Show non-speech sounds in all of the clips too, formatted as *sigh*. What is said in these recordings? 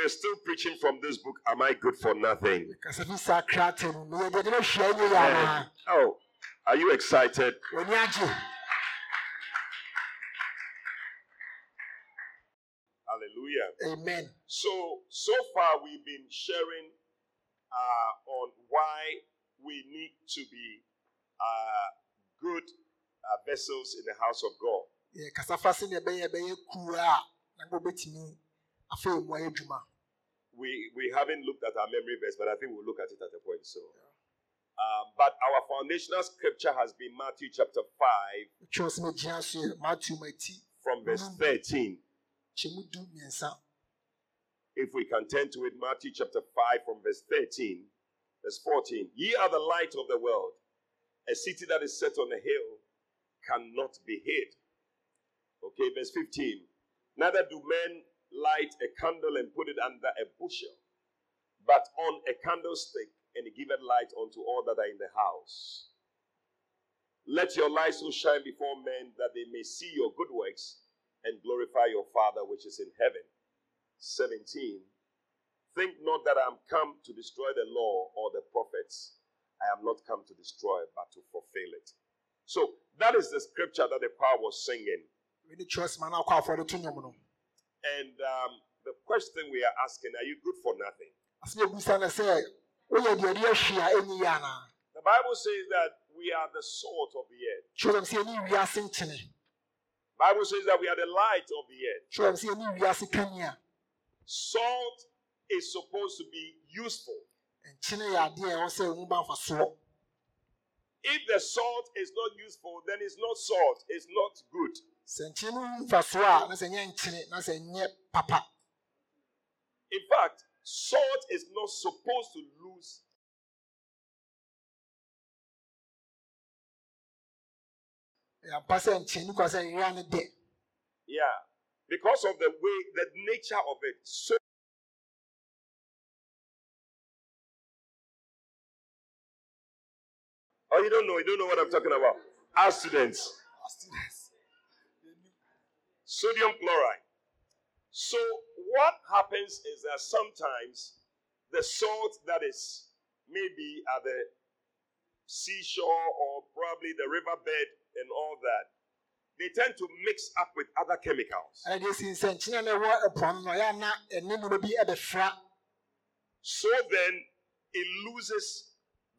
We're still preaching from this book, Am I Good for Nothing? kasɛfi saa krataa mu meyɛ deɛ de bɛhyia nyɛ yɛ And- oh, are you excited? Hallelujah. amen So, so far we've been sharing uh, on why we need to be uh, good uh, vessels in the house of God. We, we haven't looked at our memory verse, but I think we'll look at it at a point. So, um, but our foundational scripture has been Matthew chapter 5 twɛw sɛ magyina so matthew mu ati from verse 13. kyɛmu du mmiɛnsa If we can turn to it, Matthew chapter 5 from verse 13, verse 14. Ye are the light of the world. A city that is set on a hill cannot be hid. Okay, verse 15. Neither do men light a candle and put it under a bushel, but on a candlestick, and give it light unto all that are in the house. Let your light so shine before men that they may see your good works and glorify your Father which is in heaven. 17. Think not that I am come to destroy the law or the prophets. I am not come to destroy, but to fulfill it. So that is the scripture that the choir was singing. And um, the question we are asking are you good for nothing? asɛm ɛbusa no sɛ woyɛ deɛ de ahwi a ɛnyi yɛ anaa The Bible says that we are the salt of the earth. kyerɛ m sɛ yɛne wiase nkyene Bible says that we are the light of the earth. kyerɛ m sɛ yɛne wiase kanea Salt is supposed to be useful. nkyene yɛ adeɛ a ɛwɔ sɛ ɛmu ba mfasoɔ If the salt is not useful, then it's not salt. It's not good. Sɛ nkyene no mfasoɔ a na sɛ ɛnyɛ nkyene na sɛ ɛnyɛ papa In fact, salt is not supposed to lose yɛmpa sɛ nkyene kɔ sɛ yɛa no dɛ Yeah, because of the way, the nature of it. So, oh, you don't know, you don't know what I'm talking about. Our students, sodium chloride. So, what happens is that sometimes the salt that is maybe at the seashore or probably the riverbed and all that, they tend to mix up with other chemicals. ɛna deɛ si sɛ nkyene no ɛwɔ ɛpɔn no yɛ na ɛne nnoɔma bi ɛbɛfra So then it loses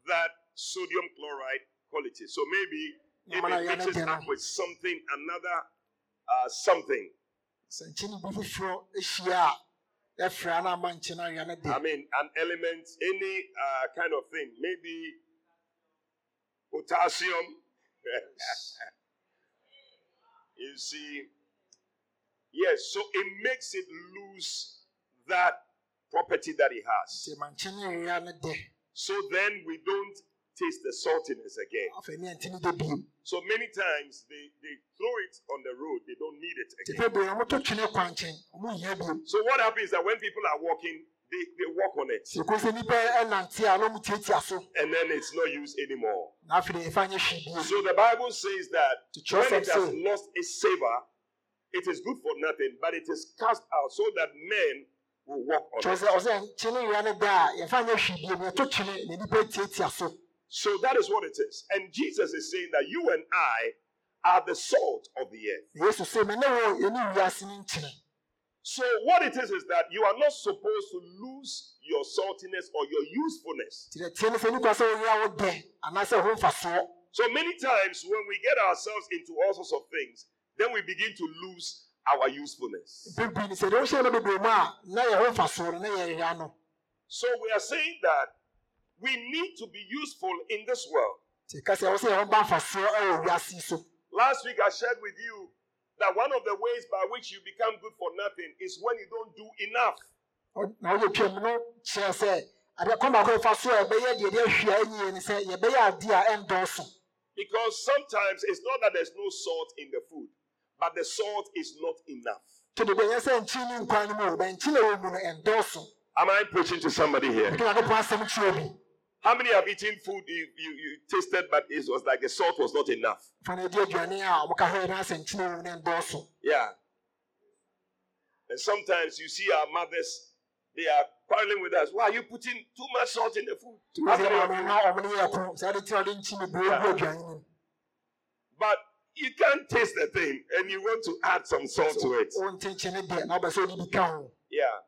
that sodium chloride quality. So maybe if it mixes up with something, another uh, something. sɛ nkyene bi foforɔ ahyia a ɛfra no ama nkyene awia no I mean, an element, any uh, kind of thing, maybe potassium. *laughs* you see, yes, so it makes it lose that property that it has. nti ma nkyene awia no dɛ So then we don't taste the saltiness again. afei ne nkyene dɛ bio So many times they, they throw it on the road, they don't need it again. pɛ bio no ɔmoto twene kwankyɛn ɔmo nhia bio So what happens is that when people are walking, they, they walk on it sɛ ɛkɔ sɛ nnipa ɛnante a na ɔmo tiatia so and then it's not used anymore. na afei de yɛfa nyɛ hwee bio So the Bible says that when it has lost its savor, it is good for nothing, but it is cast out so that men will walk on it. Sɛ ɔsɛ nkyene awia no dɛ a yɛmfa nyɛ hwee bio na yɛto twene na nnipa tiatia so that is what it is. And Jesus is saying that you and I are the salt of the earth. na yesu sɛ mene wɔ yɛne wiase no nkyene So what it is is that you are not supposed to lose your saltiness or your usefulness. nti dɛ tie no sɛ nnipa sɛ woyera wo dɛ anaasɛ ho mfasoɔ So many times when we get ourselves into all sorts of things, then we begin to lose our usefulness. mpempem no sɛ deɛ wohyɛ no bebree mu a na yɛho mfasoɔ no na yɛhwɛ ano So we are saying that we need to be useful in this world. Last week I shared with you that one of the ways by which you become good for nothing is when you don't do enough. Because sometimes it's not that there's no salt in the food, but the salt is not enough. Am I preaching to somebody here? Ɛka nyankopɔn asɛm kyerɛ bi How many have eaten food you, you, you tasted, but it was like the salt was not enough? fa no ɛdi aduane a ɔmoka hɔ na sɛ nkyi na ɛwɔ mu no ɛndɔɔso Yeah. And sometimes you see our mothers, they are quarreling with us. Why are you putting too much salt in the food? How Sɛ many of maame you- na ɔmo ne yɛ ko sɛ ade tira ɔde nkyi bebree gu aduane no mu But you can't taste the thing and you want to add some salt to it. wonte nkyɛn ne deɛ na wobɛ sɛ wode bi Yeah.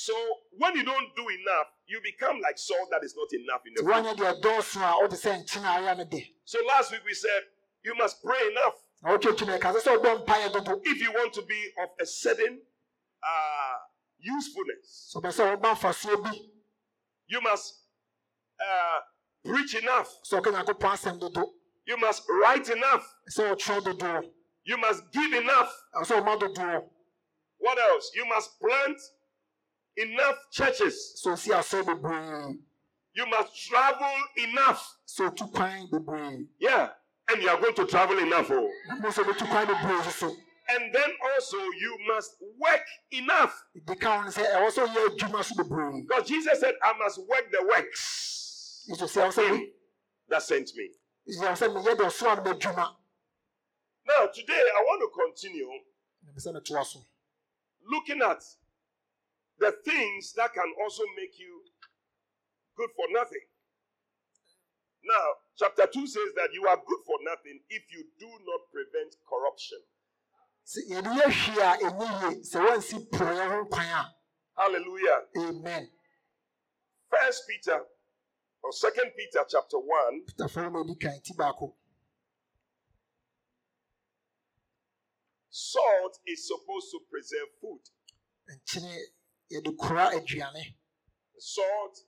So when you don't do enough, you become like salt that is not enough in the nti food. woanyɛ deɛ dɔɔso a wode sɛ nkyi na ayɛ no de So last week we said you must pray enough na wotwatwi no ɛka sɛ sɛ wobɔ mpaeɛ dodo if you want to be of a certain uh, usefulness. sɛ wobɛ sɛ woba mfasoɔ bi You must uh, preach enough. sɛ ɔka nyankopɔn asɛm dodo You must write enough. sɛ wɔtwerɛ dodoɔ You must give enough. ɛwɔ sɛ wɔma dodoɔ What else? You must plant enough churches. So see I ɔsi the bebree You must travel enough. So to ɔtu the bebree Yeah. And you are going to travel enough. Oh. na mo sɛ ɔbɛtu kwan bebree so And then also you must work enough. ɛdi ka ho no sɛ ɛwɔ sɛ ɔyɛ adwuma so Because Jesus said, I must work the works yesu sɛ ɛwɔ of him that sent me. yesu ɛwɔ sɛ meyɛ deɛ ɔsoro a no bɛdwuma Now, today I want to continue na mɛ sɛ metoa so looking at the things that can also make you good for nothing. Now, chapter 2 says that you are good for nothing if you do not prevent corruption. sɛ yɛde yɛ hwee a ɛnyɛ yie sɛ wɔnsi porɔeɛ ho kwan a Hallelujah. amen First Peter or Second Peter chapter 1, pitafo no ɛdi kan ti salt is supposed to preserve food. Nkyene yɛde kora aduane Salt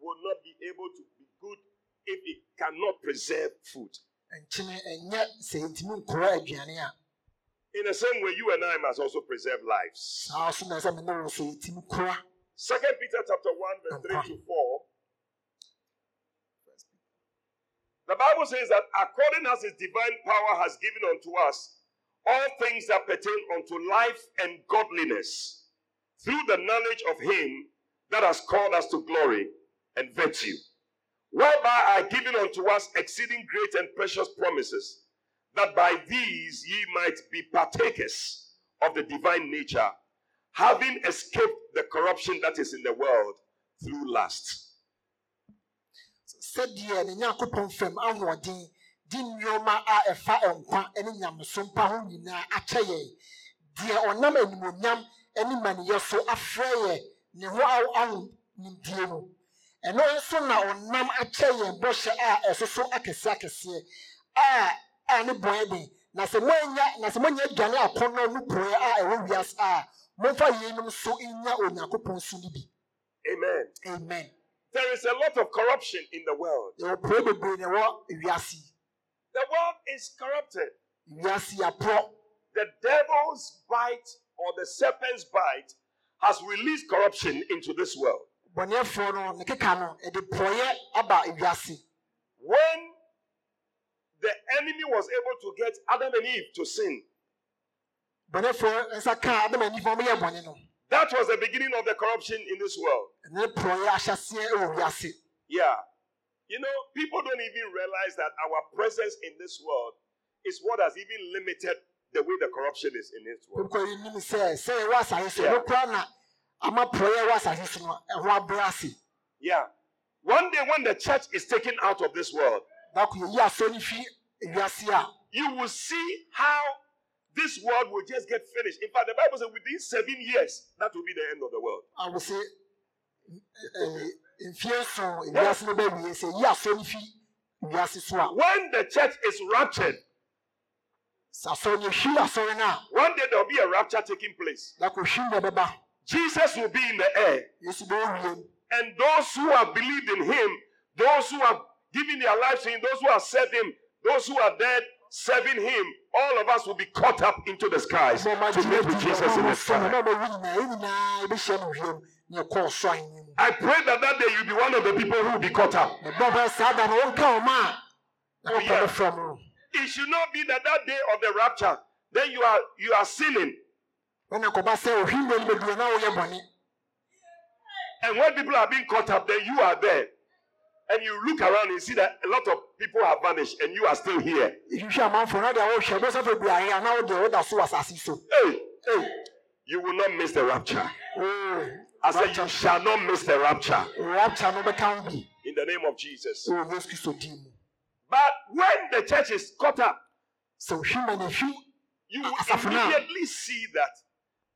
will not be able to be good if it cannot preserve food. nkyene ɛnyɛ sɛ yɛntumi nkora In the same way, you and I must also preserve lives. saa so na ɛsɛ mene wo so yɛtumi kora Second Peter chapter 1, verse 3 to 4. The Bible says that according as his divine power has given unto us all things that pertain unto life and godliness, through the knowledge of him that has called us to glory and virtue, whereby are given unto us exceeding great and precious promises, that by these ye might be partakers of the divine nature, having escaped the corruption that is in the world through lust. de nneɛma a ɛfa nkwa ne nyameso mpa ho nyinaa akyɛ yɛn deɛ ɔnam animonyam ne maneyɛ so afrɛ yɛ ne ho aw- ahomdie mu ɛno nso na ɔnam akyɛ yɛn bɔhyɛ a ɛsoso akɛseɛ akɛseɛ a a ne bɔn den na sɛ moanya na sɛ moanya aduane akɔnnɔ no porɔeɛ a ɛwɔ wiase a momfa yeinom so nya onyankopɔn so no bi Amen. amen There is a lot of corruption in the world. yɛwɔ porɔeɛ bebree na ɛwɔ wiase. The world is corrupted. wiase aporɔ The devil's bite or the serpent's bite has released corruption into this world. bɔnɛfoɔ no ne keka no ɛde porɔeɛ aba wiase When the enemy was able to get Adam and Eve to sin, bɔnɛfoɔ nsa kaa adam ani fɔm yɛ bɔne no that was the beginning of the corruption in this world. ne porɔeɛ ahyɛseɛ wɔ wiase Yeah. You know, people don't even realize that our presence in this world is what has even limited the way the corruption is in this world. nkɔ yi nim sɛ sɛ ɛwɔ asase so Yeah. ɛno koraa na ama porɔeɛ wɔ asase so no ɛho abrɛ Yeah. One day when the church is taken out of this world, baako yɛyi asɔ no fi wiase a you will see how this world will just get finished. In fact, the Bible says within seven years, that will be the end of the world. awo sɛ mfie so wiase no bɛwie sɛ yi asɔ no fi wiase so a When the church is raptured, sɛ asɔre no ehwiri asɔre no a One day there'll be a rapture taking place. na kɔhwiri na ɛbɛba Jesus will be in the air. And those who have believed in him, those who have given their lives to him, those who have served him, those who are dead serving him, all of us will be caught up into the skies to meet with Jesus in the sky. na ɔmawu nyinaa yɛn nyinaa yɛbɛhyia no wiem na yɛkɔ ɔsoro ahenni mu I pray that that day you'll be one of the people who will be caught up. na bɔ bɛ saa da no wɔnka ɔma a na Oh, yeah. It should not be that that day of the rapture, then you are you are sinning. wɔn akɔba sɛ ohwiri na ɛnu bɛdua na wɔyɛ bɔne And when people are being caught up, then you are there. And you look around and see that a lot of people have vanished and you are still here. ehwehwɛ amanfo na deɛ wɔhwɛ bɛ sɛ fɛ duaeɛ a na wɔde wɔda so wɔ asase so Hey, hey, you will not miss the rapture. Oo, I said you shall not miss the rapture rapture no bɛka wo in the name of Jesus. But when the church is caught up, sɛ ohwiri ma na ehwiri you will immediately see that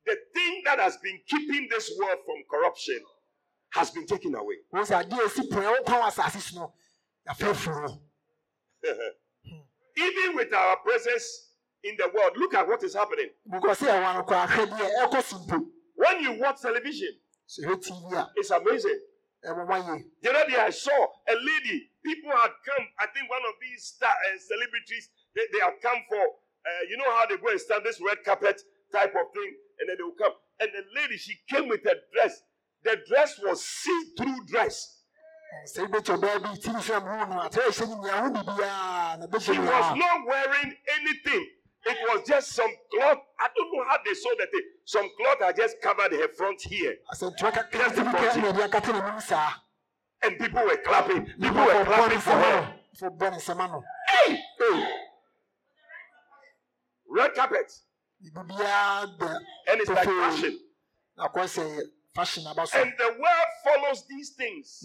the thing that has been keeping this world from corruption has been taken away. wɔn sɛ adeɛ a esi pɔn ɛwɔ kwan wɔ asase so no yɛafɛ firi hɔ Even with our presence in the world, look at what is happening. bukɔ sɛ ɛwɔ anokɔ ahwɛ deɛ ɛkɔ so mpo When you watch television, sɛ ɛhwɛ tv a it's amazing. The other day I saw a lady. People had come. I think one of these star uh, celebrities. They, they had come for. Uh, you know how they go and stand this red carpet type of thing, and then they will come. And the lady, she came with a dress. The dress was see-through dress. sɛ ebɛkyɛ ɔbaa bi tv so am ho no atɛ ɛhyɛ no nyinaa ho biribiaa na She was not wearing anything. It was just some cloth. I don't know how they saw that thing. Some cloth had just covered her front here, Just the bi ka body. na ɛde akata n'anim saa and people were clapping. People were clapping for her. fo bɔ ne nsɛm Hey, hey. Red carpet, and it's like fashion. na kɔ sɛ fashion aba so And the world follows these things.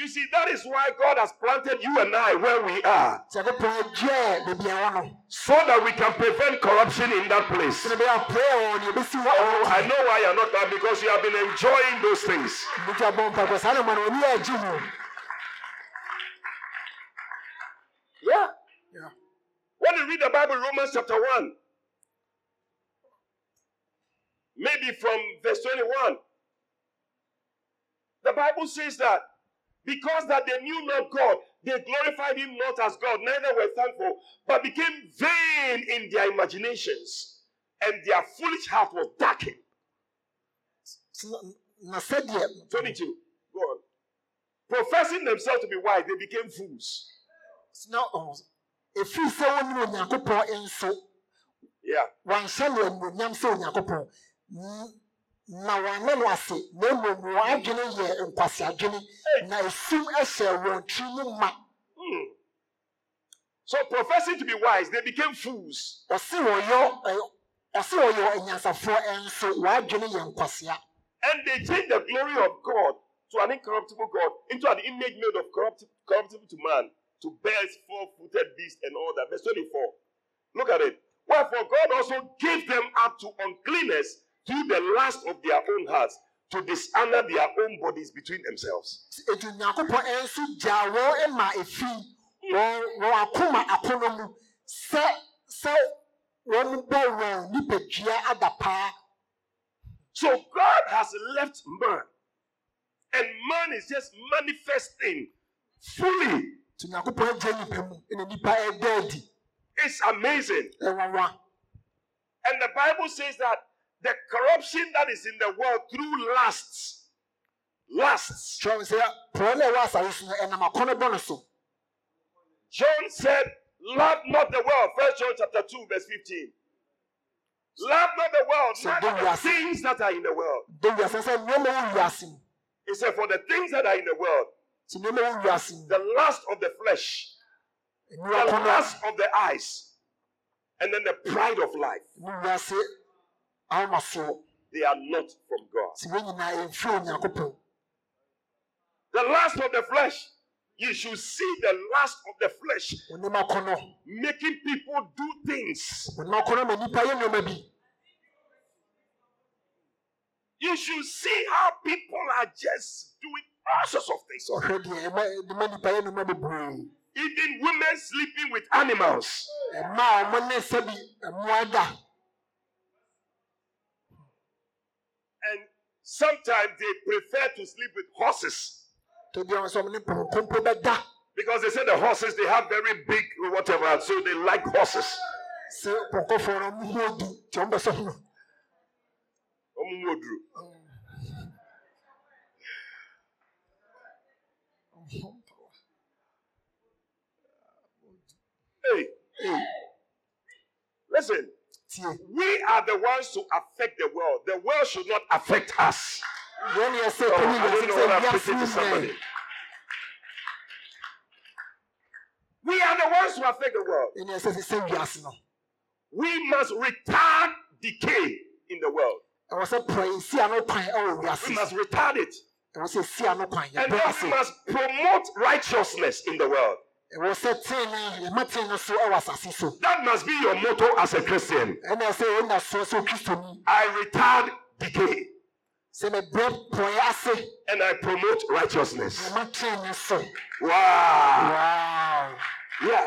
You see, that is why God has planted you and I where we are, sɛ ɛbɛpɔn aduɛ baabi a ɛwɔ no so that we can prevent corruption in that place. sɛ ɛbɛyɛ apɛ wɔ ne ɛbɛsi hɔ Oh, I know why you're not that because you have been enjoying those things. nti abɔ mpa kɔ saa nama no ani agye ho Yeah. Yeah. When you read the Bible, Romans chapter 1, maybe from verse 21, the Bible says that because that they knew not God, they glorified him not as God, neither were thankful, but became vain in their imaginations, and their foolish heart was darkened. na 22. Go on. Professing themselves to be wise, they became fools. na ɔ- ɛfiri sɛ wɔnim onyankopɔn nso Yeah. Wanhyɛ no animonyam sɛ onyankopɔn N- na wɔanna no ase na mmom wɔn adwene yɛ nkwaseadwene na esum hyɛ wɔn tiri mu ma Hmm. So, professing to be wise, they became fools. ɔse wɔyɛ ɛ- ɔse wɔyɛ anyansafoɔ nso wɔadwene yɛ nkwasea And they changed the glory of God to an incorruptible God into an image made of corrupt, corruptible to man, to birds, four footed beasts, and all that. Verse 24. Look at it. Wherefore, God also gave them up to uncleanness through the lust of their own hearts, to dishonor their own bodies between themselves. etu nyankopɔn nso gyaa wɔn ma efi wɔn wɔn akoma akono mu sɛ sɛ wɔn bɔ wɔn nipadua ada paa So, God has left man, and man is just manifesting fully. tu nyankopɔn agya nipa mu ɛna nipa ɛda It's amazing. And the Bible says that the corruption that is in the world through lusts, lusts. twɛn sɛ pɔn na ɛwɔ asase so no ɛnam akɔnɔ bɔ no so John said, Love not the world. First John chapter 2, verse 15. Love not the world, So not the things that are in the world. de wiase sɛ nneɛma wo wiase mu He said, For the things that are in the world, ti nneɛma wo wiase mu the lust of the flesh, the lust of the eyes, and then the pride of life, wo wiase ahomasoɔ they are not from God. ti wɔn nyinaa ɛmfiri onyankopɔn The lust of the flesh, you should see the lust of the flesh wɔn nneɛma kɔnɔ making people do things. wɔn nneɛma kɔnɔ ma nipa yɛ nneɛma bi You should see how people are just doing all sorts of things. ɔhwɛ deɛ ɛma ɛde ma nipa yɛ nneɛma bebree Even women sleeping with animals. mmaa a wɔn ne nsa bi mmoa da And sometimes they prefer to sleep with horses to bi wɔn nso wɔn ne pɔnkɔmpo bɛda because they say the horses they have very big whatever, so they like horses. sɛ pɔnkɔfoɔ no wɔn ho odi tí wɔn bɛ sɔ ho Ọmụ nwa oduru. Hey, listen. We are the ones to affect the world. The world should not affect us. wɔn yɛ sɛ Oh, I don't know what I'm preaching to somebody. We are the ones to affect the world. ɛni yɛ sɛ sɛ wiase no We must retard decay in the world. ɛwɔ sɛ pɔn si ano kwan ɛwɔ We wiase must retard it. ɛwɔ sɛ si ano kwan yɛ And bɛ then we must promote righteousness in the world. Ɛwɔ sɛ tene yɛ ma tene so ɛwɔ asase so That must be your motto as a Christian. ɛna sɛ ɛna so sɛ kristo I retard decay sɛ mɛ brɛ pɔn ase and I promote righteousness. yɛ ma tene so Wow. wow Yeah.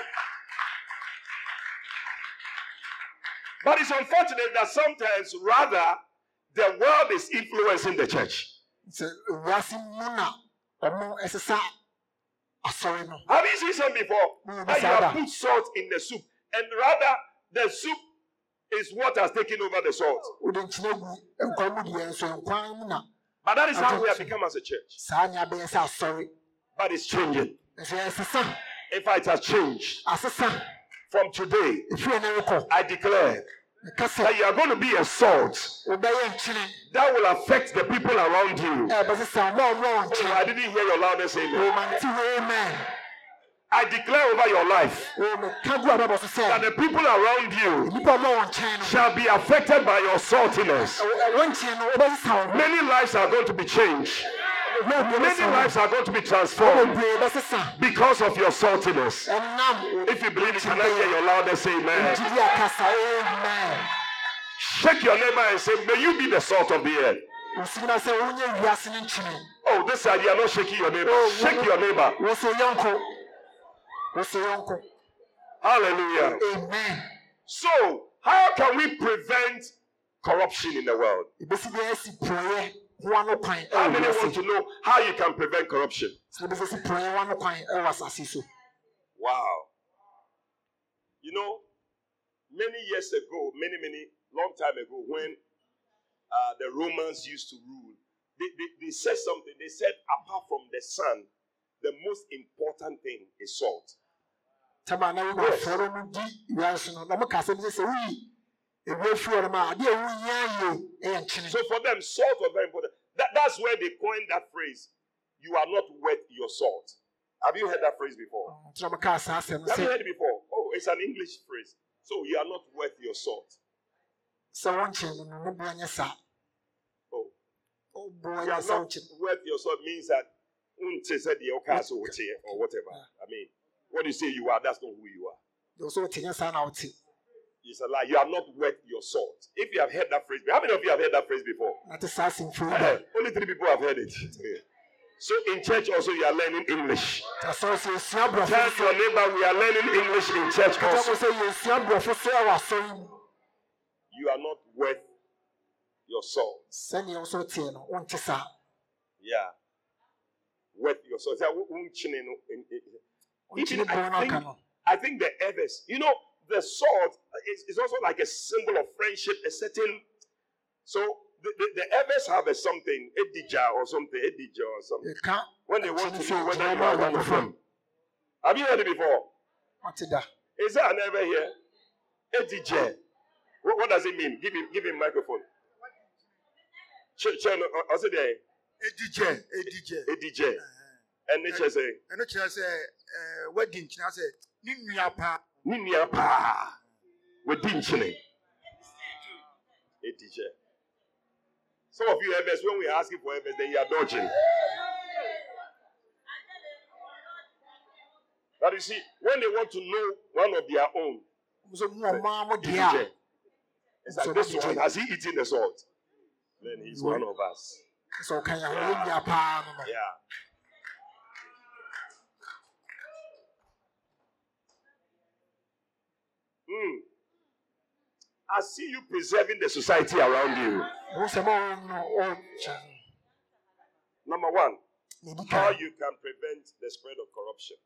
But it's unfortunate that sometimes, rather, the world is influencing the church. Have you seen some before? Mm, you have put salt in the soup, and rather, the soup is what has taken over the salt. wode nkyene gu nkwan mu deɛ nso nkwan mu na But that is how we have become as a church. saa nea bɛyɛ sɛ asɔre But it's changing. In fact, it has changed. From today, efiri ne rekɔ I declare that you are going to be a salt that will affect the people around you. ɛ bɛsesa ɔmo a ɔmo wɔ Oh, I didn't hear your loudest amen. wɔmante hɔ amen I declare over your life that the people around you nnipa a ɔmo wɔ nkyɛn no shall be affected by your saltiness. ɛwɔ ɛwɔ nkyɛn no wobɛsesa wɔn Many lives are going to be changed. Many lives are going to be transformed because of your saltiness. If you believe it, can I hear your loudest amen? amen Shake your neighbor and say, May you be the salt of the earth. wosim na sɛ wonyɛ wiase no nkyene Oh, this side, you are not shaking your neighbor. Shake your neighbor. wɔsɛ yɔnko wɔsɛ yɔnko Hallelujah. amen So, how can we prevent corruption in the world? Ebesi bi asi pɔyɛ ho ano kwan How many want to know how you can prevent corruption? sɛ ebesi si pɔyɛ ho ano kwan ɛwɔ asase so Wow. You know, many years ago, many, many, long time ago, when uh, the Romans used to rule, they, they, they said something. They said, apart from the sun, the most important thing is salt. tama na wɔn afɔre no di wiase no na wɔn kasa bi sɛ sɛ woyi ewu efi wɔn mu a adeɛ a woyi ayɛ ɛyɛ nkyene So for them, salt was very important. That, that's where they coined that phrase. You are not worth your salt. Have you heard that phrase before? nti na wɔn kaa saa asɛm Have you heard it before? Oh, it's an English phrase. So you are not worth your salt. sɛ wɔn nkyɛn no no bo anyɛ saa Oh, ɔbo you are not worth your salt means that mm, unte said the okaso or whatever. I mean, what you say you are, that's not who you are. It's a lie. You are not worth your salt. If you have heard that phrase, how many of you have heard that phrase before? te saa asɛm fi Eh, Only three people have heard it. *laughs* So in church also you are learning English. asɔre sɛ esua borɔfo Tell your neighbor we are learning English in church also. mo sɛ yɛsua borɔfo so ɛwɔ asɔre mu You are not worth your salt. sɛnea ɔsɛ ɔteɛ no wɔnte saa Yeah. Worth your salt. Say, "Wo- wonkyene no, in- in- ɔnkyene Even bɔn no I think, I think the others, you know, the salt is, is also like a symbol of friendship, a certain. So the, the, the have a something, Edija or something, Edija or something. yɛka When they want to know whether you are one them. Have you heard it before? ɔte da Is there an ever here? Edija. What, what does it mean? Give him, give him microphone. Ch- ch- no, uh, also there, edigye edigye Edija. And ɛno kyerɛ sɛ ɛɛ wadi nkyina sɛ ne nua paa ne nua paa wɔdi nkyene ɛdi some of you elders when we are asking for elders then you are dodging. But you see when they want to know one of their own mo sɛ mo ɔmaa mo deɛ DJ, a it's like So this one has he eaten the salt? Then he's one of us. Sɛ yeah I see you preserving the society around you. Number one, how you can prevent the spread of corruption.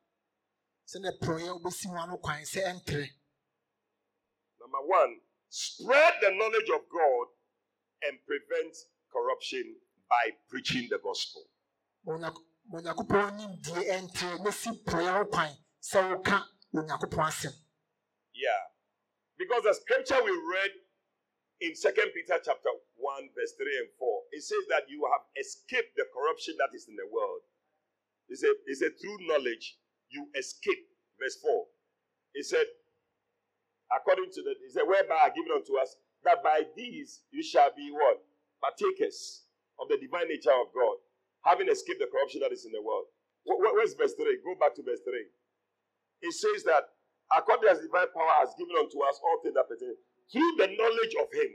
Number one, spread the knowledge of God and prevent corruption by preaching the gospel. Because the scripture we read in Second Peter chapter 1, verse 3 and 4, it says that you have escaped the corruption that is in the world. It said, it said through knowledge you escape. Verse 4. It said, according to the it said, whereby are given unto us, that by these you shall be what? Partakers of the divine nature of God, having escaped the corruption that is in the world. Wh- wh- Where's verse 3? Go back to verse 3 it says that according as divine power has given unto us all things that pertain through the knowledge of him.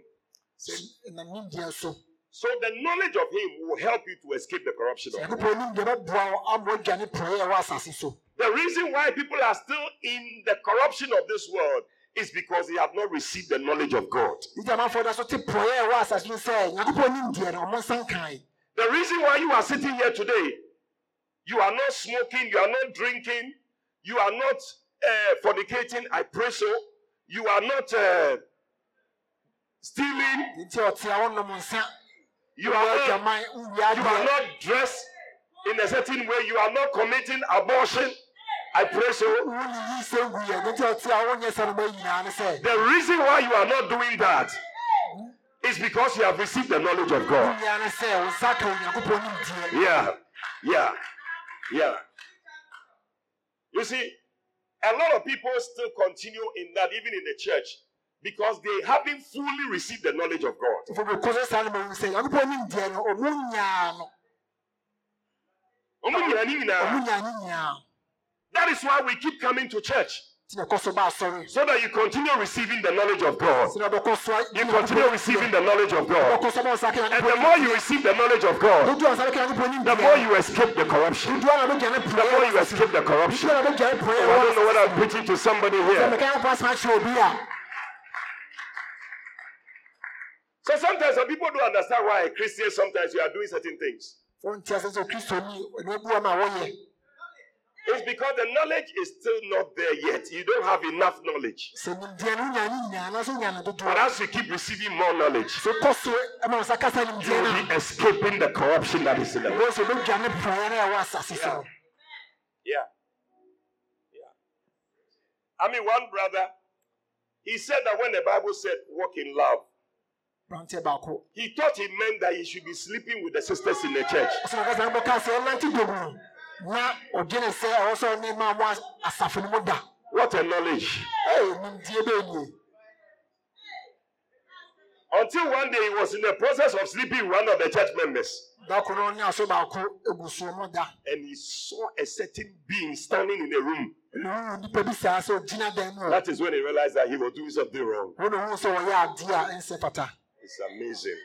sɛ nam nimdeɛ so So the knowledge of him will help you to escape the corruption of God. nyankopɔn nimdeɛ bɛboa wo ama woadwane porɔeɛ a ɛwɔ asase so The reason why people are still in the corruption of this world is because they have not received the knowledge of God. nti amanfoɔ da so te porɔeɛ a ɛwɔ asase so sɛ nyankopɔn nimdeɛ no ɔmo nsa nkae The reason why you are sitting here today, you are not smoking, you are not drinking, you are not uh, fornicating, I pray so. You are not uh, stealing, nti ɔte a wonom nsa you are not You are not dressed in a certain way. You are not committing abortion. I pray so. woyiyi sɛ nguyɛ nti ɔte a wonyɛ sɛ no ma nyinaa ne sɛ The reason why you are not doing that is because you have received the knowledge of God. nyinaa ne sɛ wo nsa ka onyankopɔn nimdeɛ Yeah, yeah, yeah. You see, a lot of people still continue in that, even in the church, because they haven't fully received the knowledge of God. fo mekɔ so saa no mahu sɛ nyankopɔn nimdeɛ no ɔmo nyaa no Ọmụ nyina ne ɔmo nyinaa. nyaa ne nyinaa That is why we keep coming to church, nti na ɛkɔ so ba asɔre so that you continue receiving the knowledge of God. sɛ na ɔbɛkɔ so a- You continue receiving the knowledge of God. ɔbɛkɔ so ma wo nsa ka And the more you receive the knowledge of God, dodoɔ a nsa bɛka nyankopɔn the more you escape the corruption. dodoɔ na bɛgyane The more you escape the corruption. dodoɔ na bɛgyane porɔeɛ I don't know whether I'm preaching to somebody here. meka nyankopɔn asɛm akyerɛ obi a So sometimes some people don't understand why a Christian sometimes you are doing certain things. It's because the knowledge is still not there yet. You don't have enough knowledge. sɛ nimdeɛ no wonya ne nyinaa na so wonya But as you keep receiving more knowledge, so kɔ so ma wo nsa kasa you nimdeɛ no will be escaping the corruption that is in the world. ɛbɛyɛ sɛ wobɛdwane porɔeɛ no a ɛwɔ asase so no Yeah. Yeah. I mean, one brother, he said that when the Bible said walk in love, he thought it meant that he should be sleeping with the sisters in the church. Ɔsɛ na kasa bɛka sɛ ɛnante dom no na ɔdwene sɛ ɛwɔ sɛ ɔne ma mo as- asafo no mu da What a knowledge. Ee, nimdeɛ bɛnie Until one day he was in the process of sleeping with one of the church members. da ko no ne aso baako egu so mu da And he saw a certain being standing in the room. na ɔhu nipa bi saa sɛ ɔgyina dan mu That is when he realized that he was doing something wrong. wɔn na ɔhu sɛ ɔyɛ adeɛ a ɛnsɛ fata It's amazing.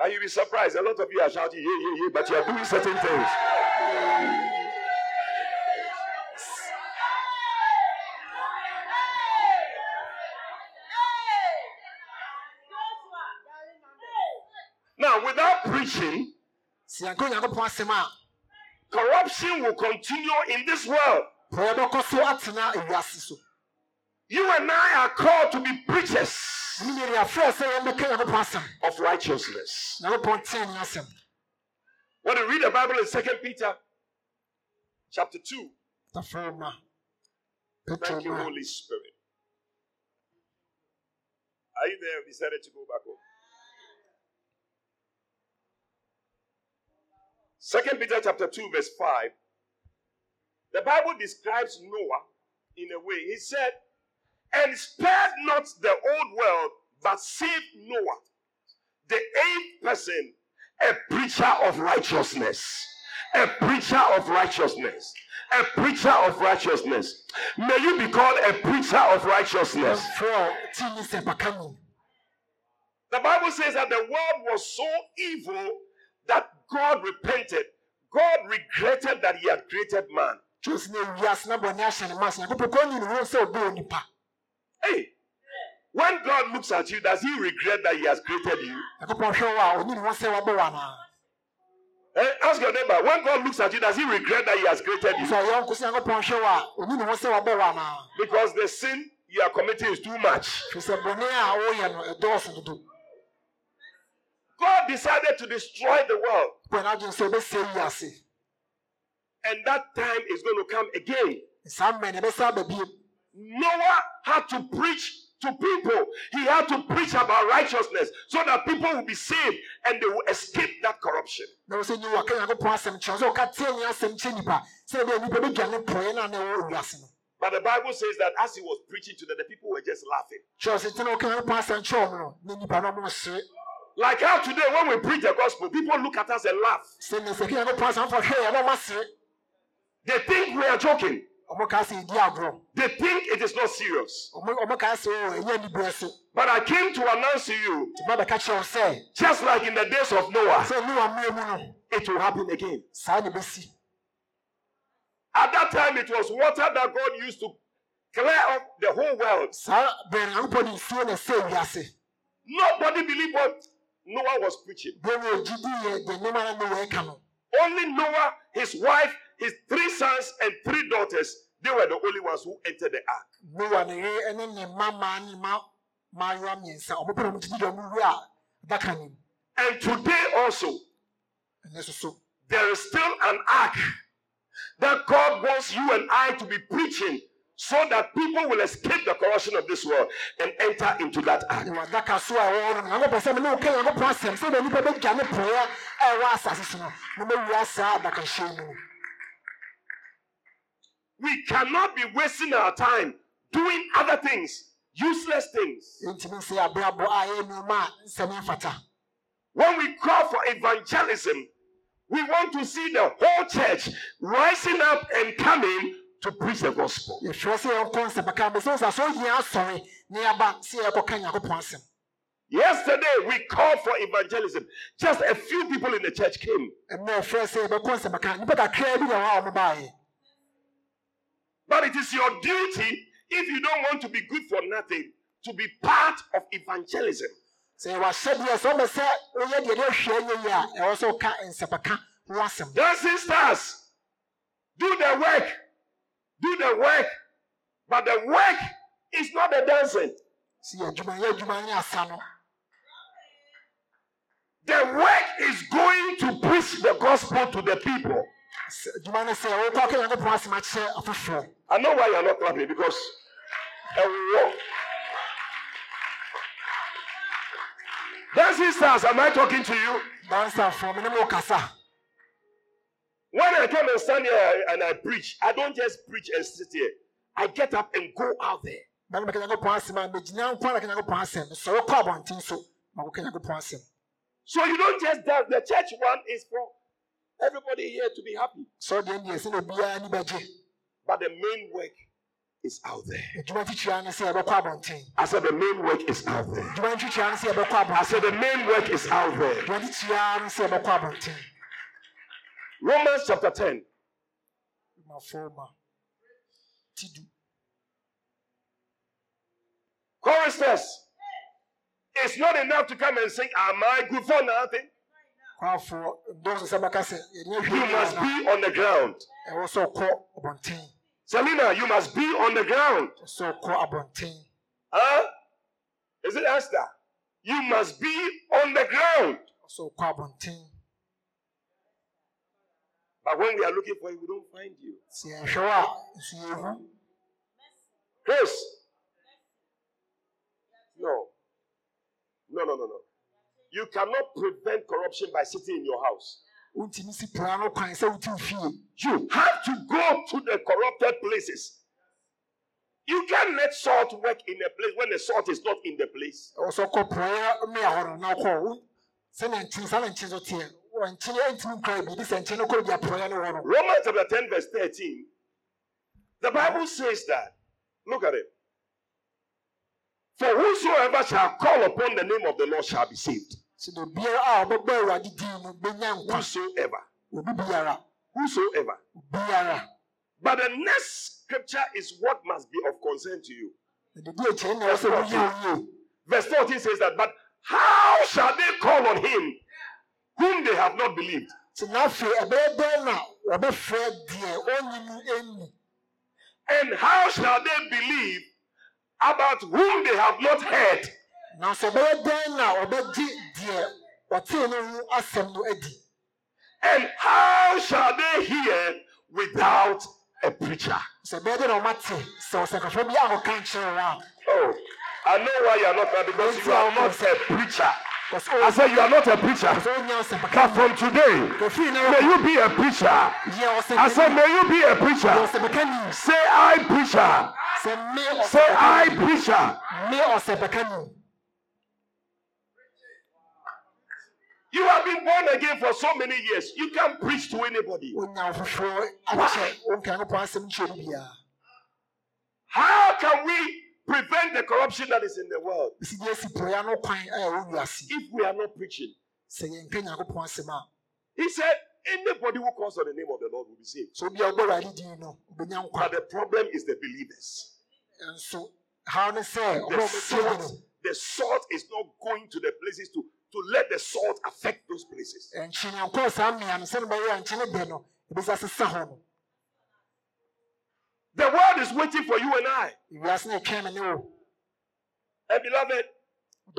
And you'll be surprised. A lot of you are shouting, yeah, yeah, yeah, but you are doing certain things. Now, without preaching, si yanka onyankopɔn asɛm a corruption will continue in this world. pɔyɛ bɛkɔ so atena ewiase so You and I are called to be preachers ne nyere afrɛ sɛ yɛmmɛka nyankopɔn asɛm of righteousness. nyankopɔn tee ne asɛm When you read the Bible in Second Peter chapter 2, tafrɛ ma petro thank you, Holy Spirit. Are you there? Decided to go back home. Second Peter chapter 2, verse 5. The Bible describes Noah in a way. He said, And spared not the old world, but saved Noah, the eighth person, a preacher of righteousness. A preacher of righteousness. A preacher of righteousness. May you be called a preacher of righteousness. ɛmfrɛ tii ne sɛ baka mu The Bible says that the world was so evil that God repented. God regretted that He had created man. Hey, When God looks at you, does He regret that He has created you? nyankopɔn hwɛ wo a ɔni ne ho sɛ wabɔ wo anaa Eh, Ask your neighbor, when God looks at you, does He regret that He has created you? ɔyɛ nko sɛ nyankopɔn hwɛ wo a ɔni ne ho sɛ wabɔ wo anaa Because the sin you are committing is too much. hwɛ sɛ bɔne a woyɛ no ɛdɔɔso dodo God decided to destroy the world, pɛ no adwene sɛ ɔbɛsie yi ase and that time is going to come again. Saa mmɛ no ɛbɛsa aba bio Noah had to preach to people. He had to preach about righteousness so that people will be saved and they will escape that corruption. na wo sɛ nyi waka nyankopɔn asɛm kyerɛ sɛ ɔka tie ne asɛm kyerɛ nnipa sɛ deɛ nnipa bɛdwane porɔeɛ no a na ɛwɔ wiase no But the Bible says that as he was preaching to them, the people were just laughing. kyerɛ sɛ ntina woka nyankopɔn asɛm kyerɛ ɔmo no na nnipa no ɔmo sere Like how today, when we preach the gospel, people look at us and laugh. sɛ ne sɛ ka nyankopɔn asɛm fa hwɛ yɛ na ɔma sere They think we are joking, ɔmo kaa sɛ ɛdi agorɔ they think it is not serious. ɔmo ɔmo kaa sɛ o ɛnyɛ aniberɛ so But I came to announce to you, nti ba bɛka kyerɛ wo sɛ just like in the days of Noah, sɛ noa mmerɛ mu no it will happen again. saa ne bɛsi At that time, it was water that God used to clear up the whole world. saa bɛn nyankopɔn de nsuo na ɛsɛ wiase Nobody believed what Noah was preaching. bɛn no ɔgye di yɛ de nneɛma no ne wɔɛka no Only Noah, his wife, his three sons, and three daughters, they were the only ones who entered the ark. noa ne yere ne ne mma maa ne mma mmaayewa mmiɛnsa ɔmo pɛ na ɔmo gyegye deɛ ɔmo wu a adaka ne mu And today also, ɛnɛ so so. there is still an ark that God wants you and I to be preaching so that people will escape the corruption of this world and enter into that ark. We cannot be wasting our time doing other things, useless things. yɛntumi nsɛ abrabɔ a ɛyɛ nneɛma a nsɛm mfata When we call for evangelism, we want to see the whole church rising up and coming to preach the gospel. yɛhwerɛ sɛ yɛnkɔ nsɛmaka bɛ sɛ sɛ yɛn asɔre na yɛaba sɛ yɛkɔka nyankopɔn asɛm Yesterday, we called for evangelism. Just a few people in the church came. But it is your duty, if you don't want to be good for nothing, to be part of evangelism. sɛ yɛwɔ ahyɛdeɛ sɛ ɔmɛ sɛ woyɛ deɛ de ahwɛ nyɛ yi a ɛwɔ sɛ woka nsɛmaka ho asɛm Dancing stars, do the work. Do the work. But the work is not the dancing. sɛ yɛ adwuma yɛ adwuma ne asa no The work is going to preach the gospel to the people. Sɛ- adwuma no sɛ wokɔ aka nyankopɔn asɛm akyerɛ afoforɔ I know why you're not clapping because eh, a war. Dancing stars, am I talking to you? ne mo kasa When I come and stand here and I preach, I don't just preach and sit here. I get up and go out there. bɛne bɛka nyankopɔn asɛm a megyina nko ara ka nyankopɔn asɛm sɔre kɔ abɔnten so ma woka nyankopɔn asɛm So you don't just dance. The church one is for everybody here to be happy. sɔre deɛ neɛ sɛ na obiara ani bɛgye But the main work is out there. adwuma ntwitwia no sɛ yɛbɛkɔ abɔnten I said the main work is out there. adwuma ntwitwia no sɛ yɛbɛkɔ I said the main work is out there. adwuma ntwitwia no sɛ yɛbɛkɔ abɔnten Romans chapter 10. mafoɔ ma ti du Choristers, it's not enough to come and sing, Am I good for nothing? You must be on the ground. ɛwɔ sɛ ɔkɔ abɔnten Selena, you must be on the ground. ɛwɔ sɛ ɔkɔ abɔnten Huh? Is it Esther? You must be on the ground. ɛwɔ sɛ ɔkɔ abɔnten But when we are looking for you, we don't find you. sɛ yɛhwɛ wo a nso yɛhu Chris. No. No, no, no, no. You cannot prevent corruption by sitting in your house. wontumi si pura no kwan sɛ wotim fie You have to go to the corrupted places. You can't let salt work in a place when the salt is not in the place. ɛwɔ sɛ ɔkɔ porɔeɛ mmea hɔ no na ɔkɔ wo sɛnea nkyene saa na nkyene so teɛ wɔ nkyene ntumi nkora biribi sɛ nkyene no kɔ baabi a porɔeɛ no wɔ no Romans chapter 10, verse 13. The Bible says that. Look at it. For whosoever shall call upon the name of the Lord shall be saved. sɛ na obiara a ɔbɛbɔ awurade din no bɛnya nkwa Whosoever. Whosoever. But the next scripture is what must be of concern to you. na didi akyire na ɛwɔ sɛ woyɛ woyie Verse 14 says that, but how shall they call on him whom they have not believed? nti na afei ɛbɛyɛ dɛn na wɔbɛfrɛ deɛ ɔnyi And how shall they believe about whom they have not heard? nanso ɛbɛyɛ dɛn na wɔbɛgye deɛ ɔtee no ho asɛm no adi And how shall they hear without a preacher? sɛ ɛbɛyɛ dɛn na wɔmate sɛ ɔsɛnkafo bi akɔka nkyerɛ wɔ a Oh, I know why you are not there because you are not a preacher. I said you are not a preacher. But from today, may you be a preacher. I said, may you be a preacher. Say, I preacher. Say, I preacher. You have been born again for so many years. You can't preach to anybody. How can we prevent the corruption that is in the world ɛsi deɛ asi pɔya no kwan a ɛwɔ wiase if we are not preaching? sɛ yɛnka nyankopɔn asɛm a He said, anybody who calls on the name of the Lord will be saved. sɛ obi a wobɔ awurade din no wobɛnya nkwa But the problem is the believers. So haw ne sɛ The salt, the salt is not going to the places to, to let the salt affect those places. no nkyene saa mmea no sɛne bɛyɛ a nkyene dɛ no ɛbɛsi asesa hɔ no The world is waiting for you and I. wiase no ɛtwɛn me ne And beloved,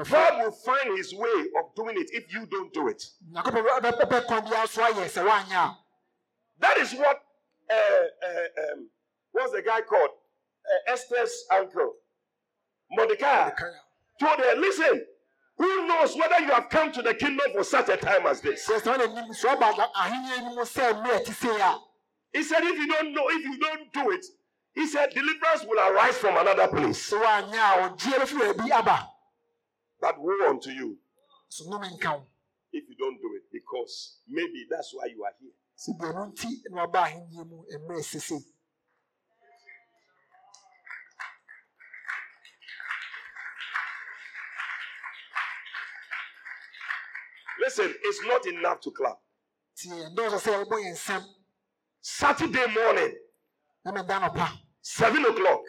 God will find his way of doing it if you don't do it. That is what uh, uh, um, what's the guy called? Uh, Esther's uncle, Mordecai, told her, Listen, who knows whether you have come to the kingdom for such a time as this? sɛ sɛ wode nim so ɔba da- ahenni anim sɛ mmerɛ te sei a He said, If you don't know, if you don't do it, he said, deliverance will arise from another place. sɛ woanyɛ a ɔgyeɛ bɛfiri baabi aba But woe unto you so nnome nka wo if you don't do it, because maybe that's why you are here. sɛ deɛ no nti na waba ahenni mu mmerɛ sesei Listen, it's not enough to clap. nti ɛndɔɔsɔ sɛ wobɔ yɛ nsɛm Saturday morning, na meda nɔpa seven o'clock.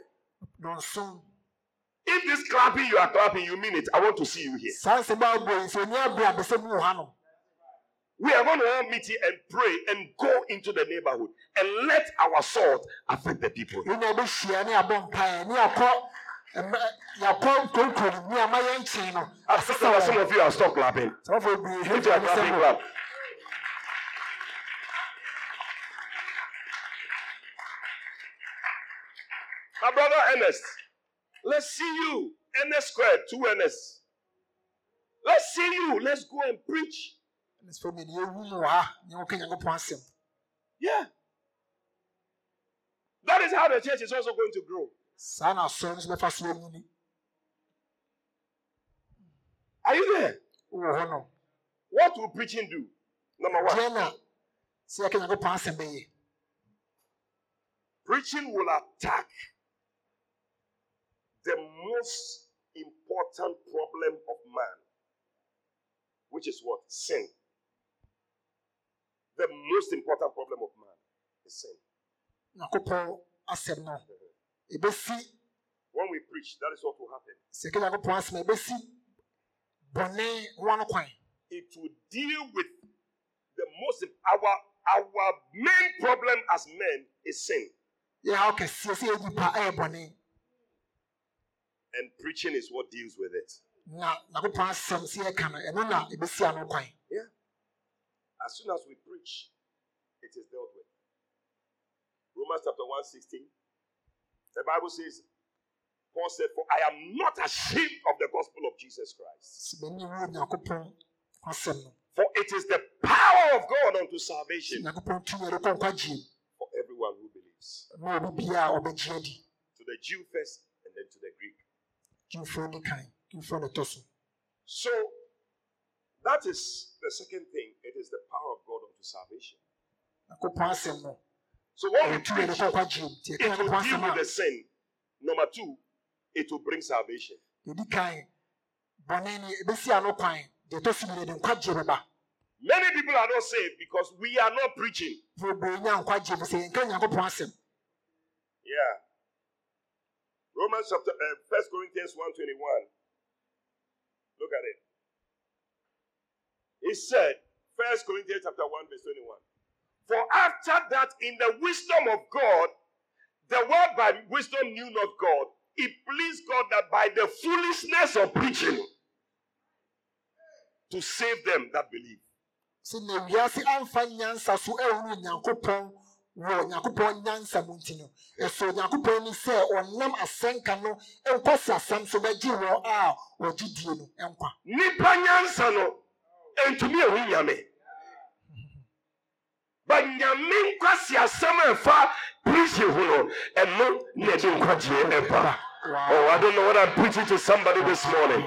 dɔnson If this clapping you are clapping, you mean it. I want to see you here. saa nsɛm a wobɔ yi sɛ ɔni abere a bɛsɛ mu wɔ ha no We are going to all meet here and pray and go into the neighborhood and let our salt affect the people. yɛn a yɛbɛhyia ne yɛabɔ mpaeɛ ne yɛakɔ mmerɛ- yɛakɔ nkurokuro no ne ama yɛn nkyɛn no I asesa said that some wɔn of you have stopped clapping. sɛ wɔfɔ bebree If you are hwɛ clapping, nsɛm clap. My brother Ernest, let's see you. Ernest squared, two Ernest. Let's see you. Let's go and preach. sɛ mmienu yɛwu mu wɔ ha ne wɔka nyankopɔn Yeah. That is how the church is also going to grow. saa na asɔre no so bɛfa so anyini Are you there? no What will preaching do? Number one, deɛ na sɛ yɛka nyankopɔn asɛm bɛyɛ preaching will attack the most important problem of man, which is what? Sin. The most important problem of man is sin. nyankopɔn asɛm no ɛbɛsi When we preach, that is what will happen. sɛ yɛka nyankopɔn asɛm a ɛbɛsi bɔne ho ano kwan It will deal with the most our our main problem as men is sin, yɛ ha kɛseɛ sɛ yɛ nipa ɛyɛ bɔne and preaching is what deals with it. na nyankopɔn asɛm sɛ yɛka no ɛno na ɛbɛsi ano kwan As soon as we preach, it is dealt with. Romans chapter 1 16. The Bible says, Paul said, For I am not ashamed of the gospel of Jesus Christ. sɛ m'ani wu nyankopɔn asɛm no For it is the power of God unto salvation nyankopɔn tumi ɛde kɔ nkwagyeɛ for everyone who believes. mu na obi biara a ɔbɛgye adi To the Jew first and then to the Greek. Gyimfoɔ ni kan gyimfoɔ na ɛtɔ so So that is the second thing. It is the power of God unto salvation. nyankopɔn asɛm no So when we ɛyɛ tumi ɛde preach, kɔ nkwagyeɛ mu nti it will deal with the sin. Number two, it will bring salvation. yɛdi kan bɔne no ɛbɛsi ano kwan deɛ ɛtɔ so bi no de nkwagyeɛ bɛba Many people are not saved because we are not preaching. bebree nya nkwagyeɛ mu sɛ yɛnka nyankopɔn asɛm Yeah. Romans chapter uh, First Corinthians 121. Look at it. He said, First Corinthians chapter 1, verse 21. For after that, in the wisdom of God, the world by wisdom knew not God. It pleased God that by the foolishness of preaching to save them that believe. Sɛ na wiase amfa nyansa so ɛhunu nyankopɔn wɔ nyankopɔn nyansa mu nti no ɛsɔ nyankopɔn ni sɛ ɔnam asɛnka no nkɔsi asɛm so bɛgye wɔn a wɔgye die no nkwa. Nipa nyansa no ntumi ehu nyame. But nyame nkwasi asɛm a ɛfa preaching ho no ɛno na ɛde nkwagyeɛ ɛba oh i don't know what i'm preaching to somebody this morning.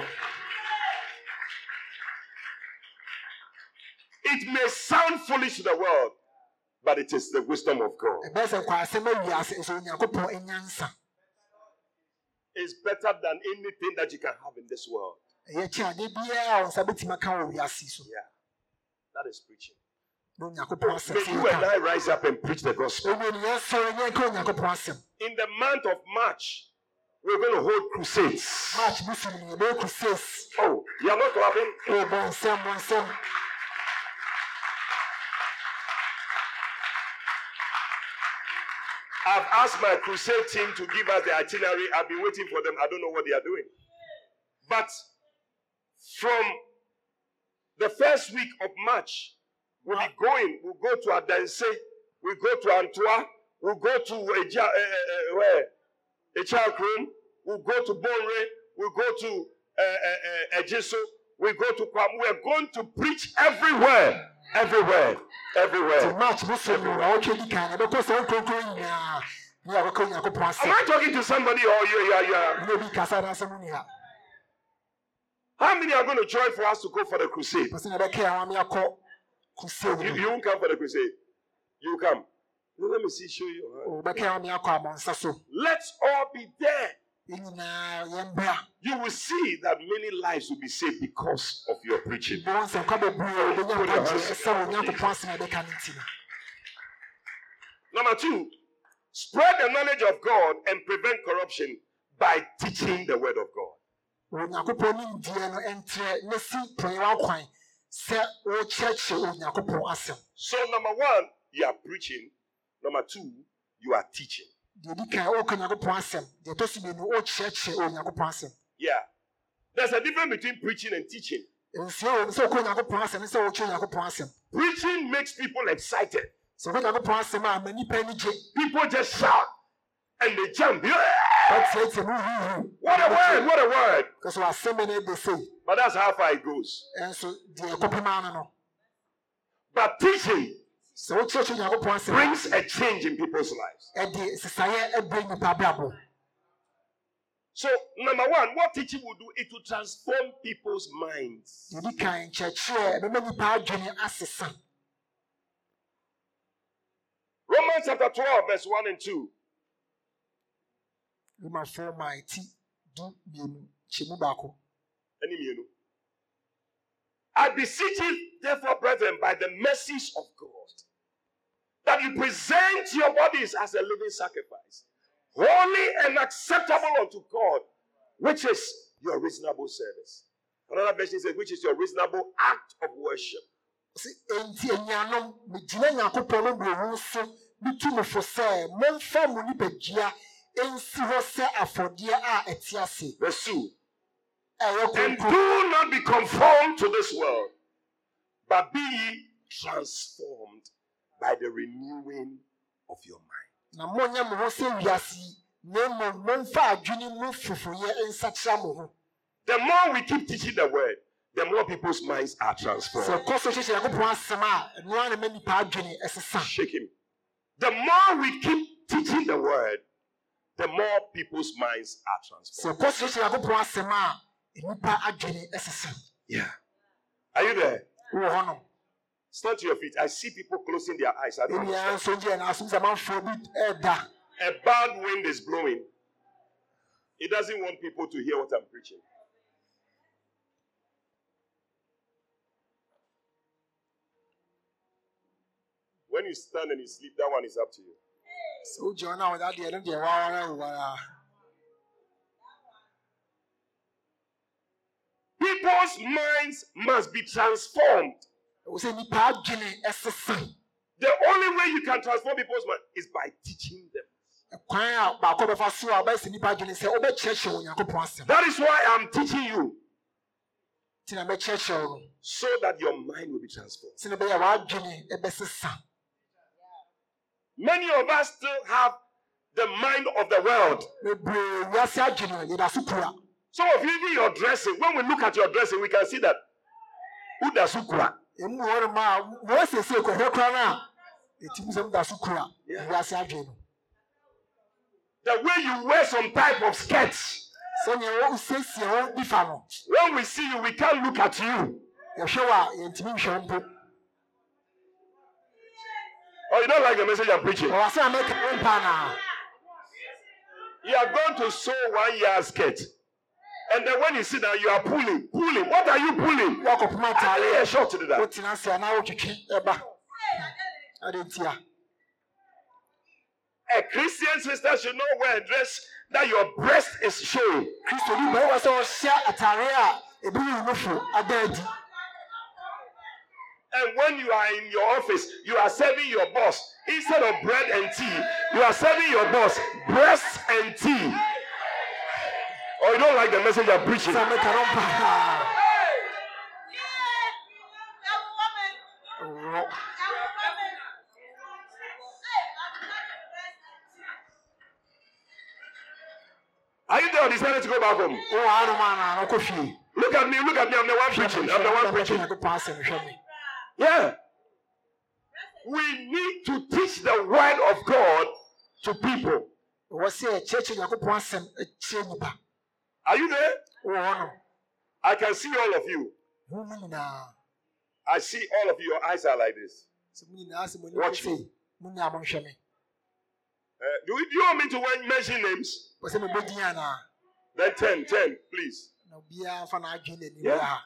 It may sound foolish to the world but it is the wisdom of god ɛbɛyɛ sɛ nkwa asɛm awi ase ɛsɔ nyankopɔn nyansa it's better than anything that you can have in this world ɛyɛ kyi ade biara a wɔn nsa bɛtumi aka wɔ wiase so yeah that is preaching na onyankopɔn asɛm may you and i rise up and preach the gospel ka ɛnu yɛn sɔrɔ yɛn ka onyankopɔn asɛm in the month of march we're going to hold crusades march crusades Oh, you are not clapping? I've asked my crusade team to give us the itinerary. I've been waiting for them. I don't know what they are doing. But from the first week of March, we'll be going. We'll go to Adense. We'll go to Antoine. We'll go to Eja, uh, uh, where? Echakrum. We'll go to Bonre. We'll go to uh, uh, Ejiso. We'll go to Kwam. We're going to preach everywhere. Everywhere. ti Everywhere. march bi so no na ɔtwe di kan na ɛbɛkɔ sɛ nkuronkuro nyinaa ne yɛbɛka onyankopɔn Am I talking to somebody or you, you, are- you are? ne obi kasa na asɛm ni ha How many are going to join for us to go for the crusade? pɛsɛ na ɛbɛka yɛn wame akɔ crusade You, you won't come for the crusade. You come. Let me see, show you. your hand. ɔbɛka yɛn wame akɔ abɔnsa so Let's all be there. Yɛn nyinaa yɛn bra You will see that many lives will be saved because of your preaching. bɔn nsɛm kwa bebree a ɔbɛnya nkwagye ɛsɛ wɔ onyankopɔn asɛm a ɛbɛka no nti no Number two, spread the knowledge of God and prevent corruption by teaching the word of God. onyankopɔn ne ndiɛ no ɛntrɛ ne si pɔnyewa kwan sɛ wɔkyerɛkyerɛ onyankopɔn asɛm So, number one, you are preaching. Number two, you are teaching. Deɛ di kan ɔka onyankopɔn asɛm deɛ ɛtɔ so mmienu ɔkyerɛkyerɛ onyankopɔn asɛm Yeah. There's a difference between preaching and teaching. nsuo wɔ mu sɛ ɔka onyankopɔn asɛm ne sɛ wɔkyerɛ onyankopɔn asɛm Preaching makes people excited. sɛ ɔka onyankopɔn asɛm a ma nnipa ani gye People just shout and they jump. Yeah! ɔtiatia mu huhu What a word! What a word! kɛsɛ wasɛm no de sei But that's how far it goes. ɛnso deɛ ɛkɔpem ano no But teaching sɛ wokyerɛkyerɛ onyankopɔn brings a change in people's lives. a, ɛde sesaeɛ ɛbrɛ nnipa abrabɔ So, number one, what teaching will do, it will transform people's minds. deɛ di kan nkyerɛkyerɛ ɛbɛma nnipa adwene asesa Romans chapter 12, verse 1 and 2. romafoɔ ma ɛti du mmienu kyɛmu baako Any mmienu. I beseech you, therefore, brethren, by the mercies of God, you present your bodies as a living sacrifice, holy and acceptable unto God, which is your reasonable service. Another version says, which is your reasonable act of worship. sɛ enti anuanom megyina nyankopɔn no burohu so metu mo fo sɛ momfa mo nipadua ɛnsi hɔ sɛ afɔdeɛ a ɛte ase Verse 2. And do not be conformed to this world, but be ye transformed by the renewing of your mind. na monyɛ mo ho sɛ wiase yi na mmom momfa adwene mu foforɔyɛ nsakyera mo ho The more we keep teaching the word, the more people's minds are sɛ transformed. ɛkɔ so hyehyɛ nyankopɔn asɛm a ɛnoa na ma nnipa adwene ɛsesa Shake him. The more we keep teaching the word, the more people's minds are sɛ transformed. ɛkɔ so hyehyɛ nyankopɔn asɛm a nnipa adwene ɛsesa Yeah. Are you there? wowɔ hɔ no Stand to your feet. I see people closing their eyes. I don't A bad wind is blowing. It doesn't want people to hear what I'm preaching. When you stand and you sleep, that one is up to you. So John, now that the end of People's minds must be transformed ɛwɔ sɛ nipa adwene ɛsesa The only way you can transform people's mind is by teaching them. kwan a baako bɛfa so a ɔbɛsi nipa adwene sɛ ɔbɛkyerɛkyerɛ onyankopɔn asɛm That is why I'm teaching you nti na mɛkyerɛkyerɛ wo no so that your mind will be transformed. sɛ ne bɛyɛ w'adwene Many of us still have the mind of the world. bebree wiase adwene yɛda so kura Some of you, even your dressing, when we look at your dressing, we can see that. Emu wɔ nom a wɔasiesie kɔhwɛ kora no a ɛtumi sɛ mda so kura wiase adwene no The way you wear some type of skirts. sɛnea wɔsiesie wɔn nifa no When we see you, we can't look at you. yɛhwɛ wɔ a yɛntumi nhwɛ mpo Or you don't like the message I'm preaching. ɔwɔ sɛ amɛka wo mpa naa You are going to sew one yard skirt. And then when you sit down, you are pulling. Pulling. What are you pulling? I ataare a short to do that. wotena ase anaa wotwetwe ɛba ade nti a Christian sister should know wear a dress that your breast is showing. kristoni bɛrɛ wɔ sɛ ɔhyɛ ataare a ebi yi no fo ada And when you are in your office, you are serving your boss. Instead of bread and tea, you are serving your boss breast and tea. Or you don't like the message I'm preaching. sɛ meka no mpa Wɔ- Are you there or decided to go back home? anom anaa no kɔ fie Look at me, look at me. I'm the one preaching. I'm the one preaching. nyankopɔn asɛm hwɛ me Yeah. We need to teach the word of God to people. Are you there? no I can see all of you. mo mu nyinaa I see all of you. Your eyes are like this. sɛ mo nyinaa sɛ mo ni Watch sɛ mo nyinaa monhwɛ me Uh, do, you, do you want me to mention names? wɔ sɛ mebɛdin anaa Then 10, 10, please. na obiara mfa n'adwene n'anim Yeah.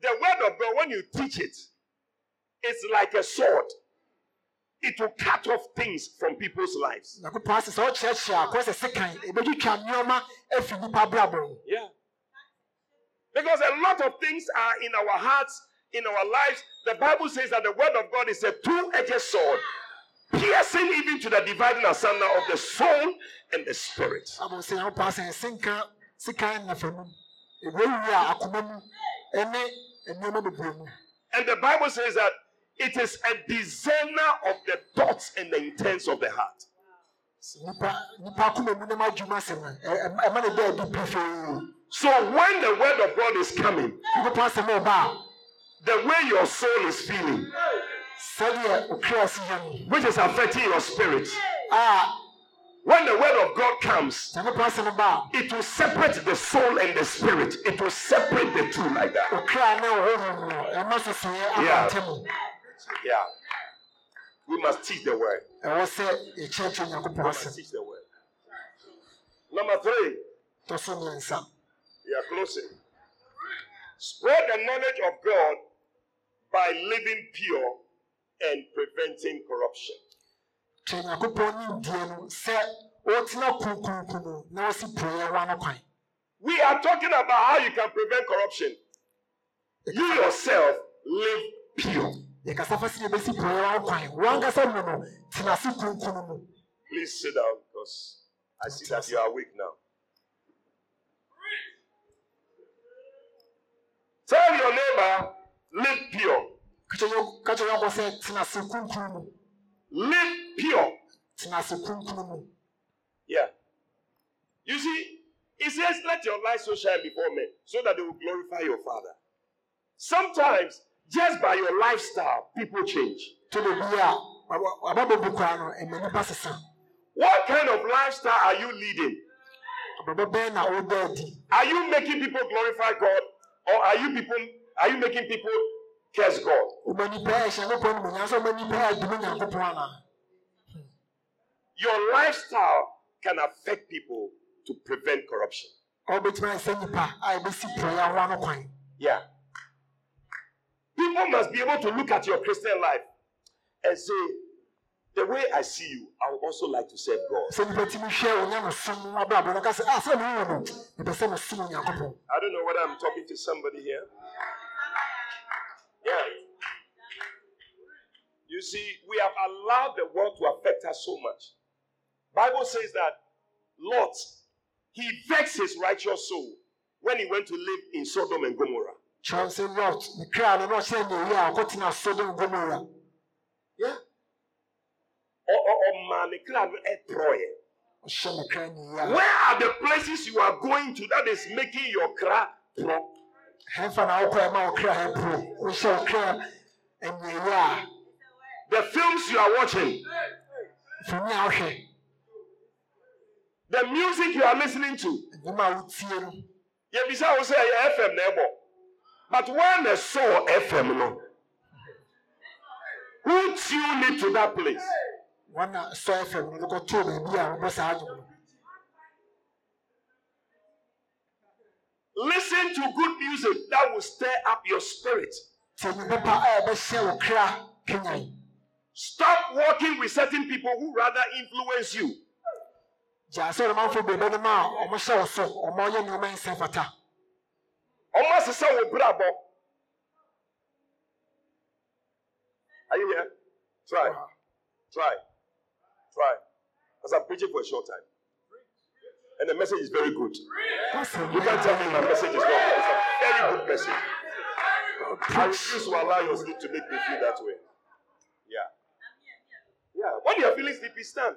The word of God, when you teach it, it's like a sword. It will cut off things from people's lives. nyankopɔn asɛ sɛ ɔkyerɛkyerɛ a kɔ sɛ sekan ɛbɛtwitwa nneɔma afi nipa brabɔ mu Yeah. Because a lot of things are in our hearts, in our lives. The Bible says that the word of God is a two-edged sword, piercing even to the dividing asunder of the soul and the spirit. abɔ sɛ nyankopɔn asɛ senka sekan nafa mu ɛwɛwie a akoma mu ɛne nneɔma bebree mu And the Bible says that it is a discerner of the thoughts and the intents of the heart. So when the word of God is coming, nyankopɔn asɛm a ɔba the way your soul is feeling, a sɛdeɛ okra si yɛ no which is affecting your spirit, when the word of God comes, nyankopɔn asɛm ba it will separate the soul and the spirit. It will separate the two like that. okra ne ɔhɔhom no ɛma sesɛeɛ Yeah. Yeah. We must teach the word. ɛwɔ sɛ yɛkyerɛkyerɛ We must asɛm teach the word. Number three, tɔ so mmiɛnsa we are closing. Spread the knowledge of God by living pure and preventing corruption. kyerɛ nyankopɔn ne ndie no sɛ wɔtena kronkronkron mu na wɔsi purɛɛ wa no kwan We are talking about how you can prevent corruption. You yourself live pure. Yɛkasa fa sɛ yɛbɛsi purɛɛ wa kwan wankasa mu no tena ase kronkron mu Please sit down because I see that you are weak now. Tell your neighbor, live pure. ka kyerɛ yɛ- ka kyerɛ yɛnkɔ sɛ tena ase kronkron mu Live pure. tena mu Yeah. You see, it says, let your light so shine before men so that they will glorify your Father. Sometimes, just by your lifestyle, people change. to de bi a waba bɛbu koraa no ɛma nipa sesa What kind of lifestyle are you leading? abrabɔ bɛn na ɔda adi Are you making people glorify God or are you people are you making people curse God? ɔma nipa ɛhyɛ nyankopɔn no mu nyɛ sɛ ɔma nipa adi mu nyankopɔn anaa Your lifestyle can affect people to prevent corruption. ɔbɛtumi People must be able to look at your Christian life and say, The way I see you, I would also like to serve God. sɛ nipa tumi hwɛ onyamesom abrabɔ no ka sɛ ah sɛ mewo no mepɛ sɛ mesom onyankopɔn I don't know whether I'm talking to somebody here. Yeah. You see, we have allowed the world to affect us so much. Bible says that Lot, he vexed his righteous soul when he went to live in Sodom and Gomorrah. Kyerɛ sɛ lot ne kra no na ɔhyɛ ne yie a ɔkɔtena sodom gomora the crowd will help prayer. ɔhyɛ ne kra ne yie a Where are the places you are going to that is making your cry pro? hɛmfa na wokɔ ɛma wo kra hɛporo wohyɛ wo kra anyɛ yie The films you are watching, a mfoni a wohwɛ the music you are listening to. nnwuma a wotie no yɛbisa wo sɛ ɛyɛ fm na ɛbɔ but when they saw fm no who tuned it to that place wɔn a sɔ fm no kɔtoo baabi a wɔbɔ saa adwom no listen to good music that will stir up your spirit tie nnwuma pa a ɛbɛhyɛ wo kra kenyan stop working with certain people who rather influence you ɔmo asesa wo brabɔ are you here? Try. Try. Try. Because i'm preaching for a short time. And the message is very good. You can't tell me my message is not it's a very good message. I refuse to allow your sleep to make me feel that way. Yeah. Yeah. When you are feeling sleepy, stand.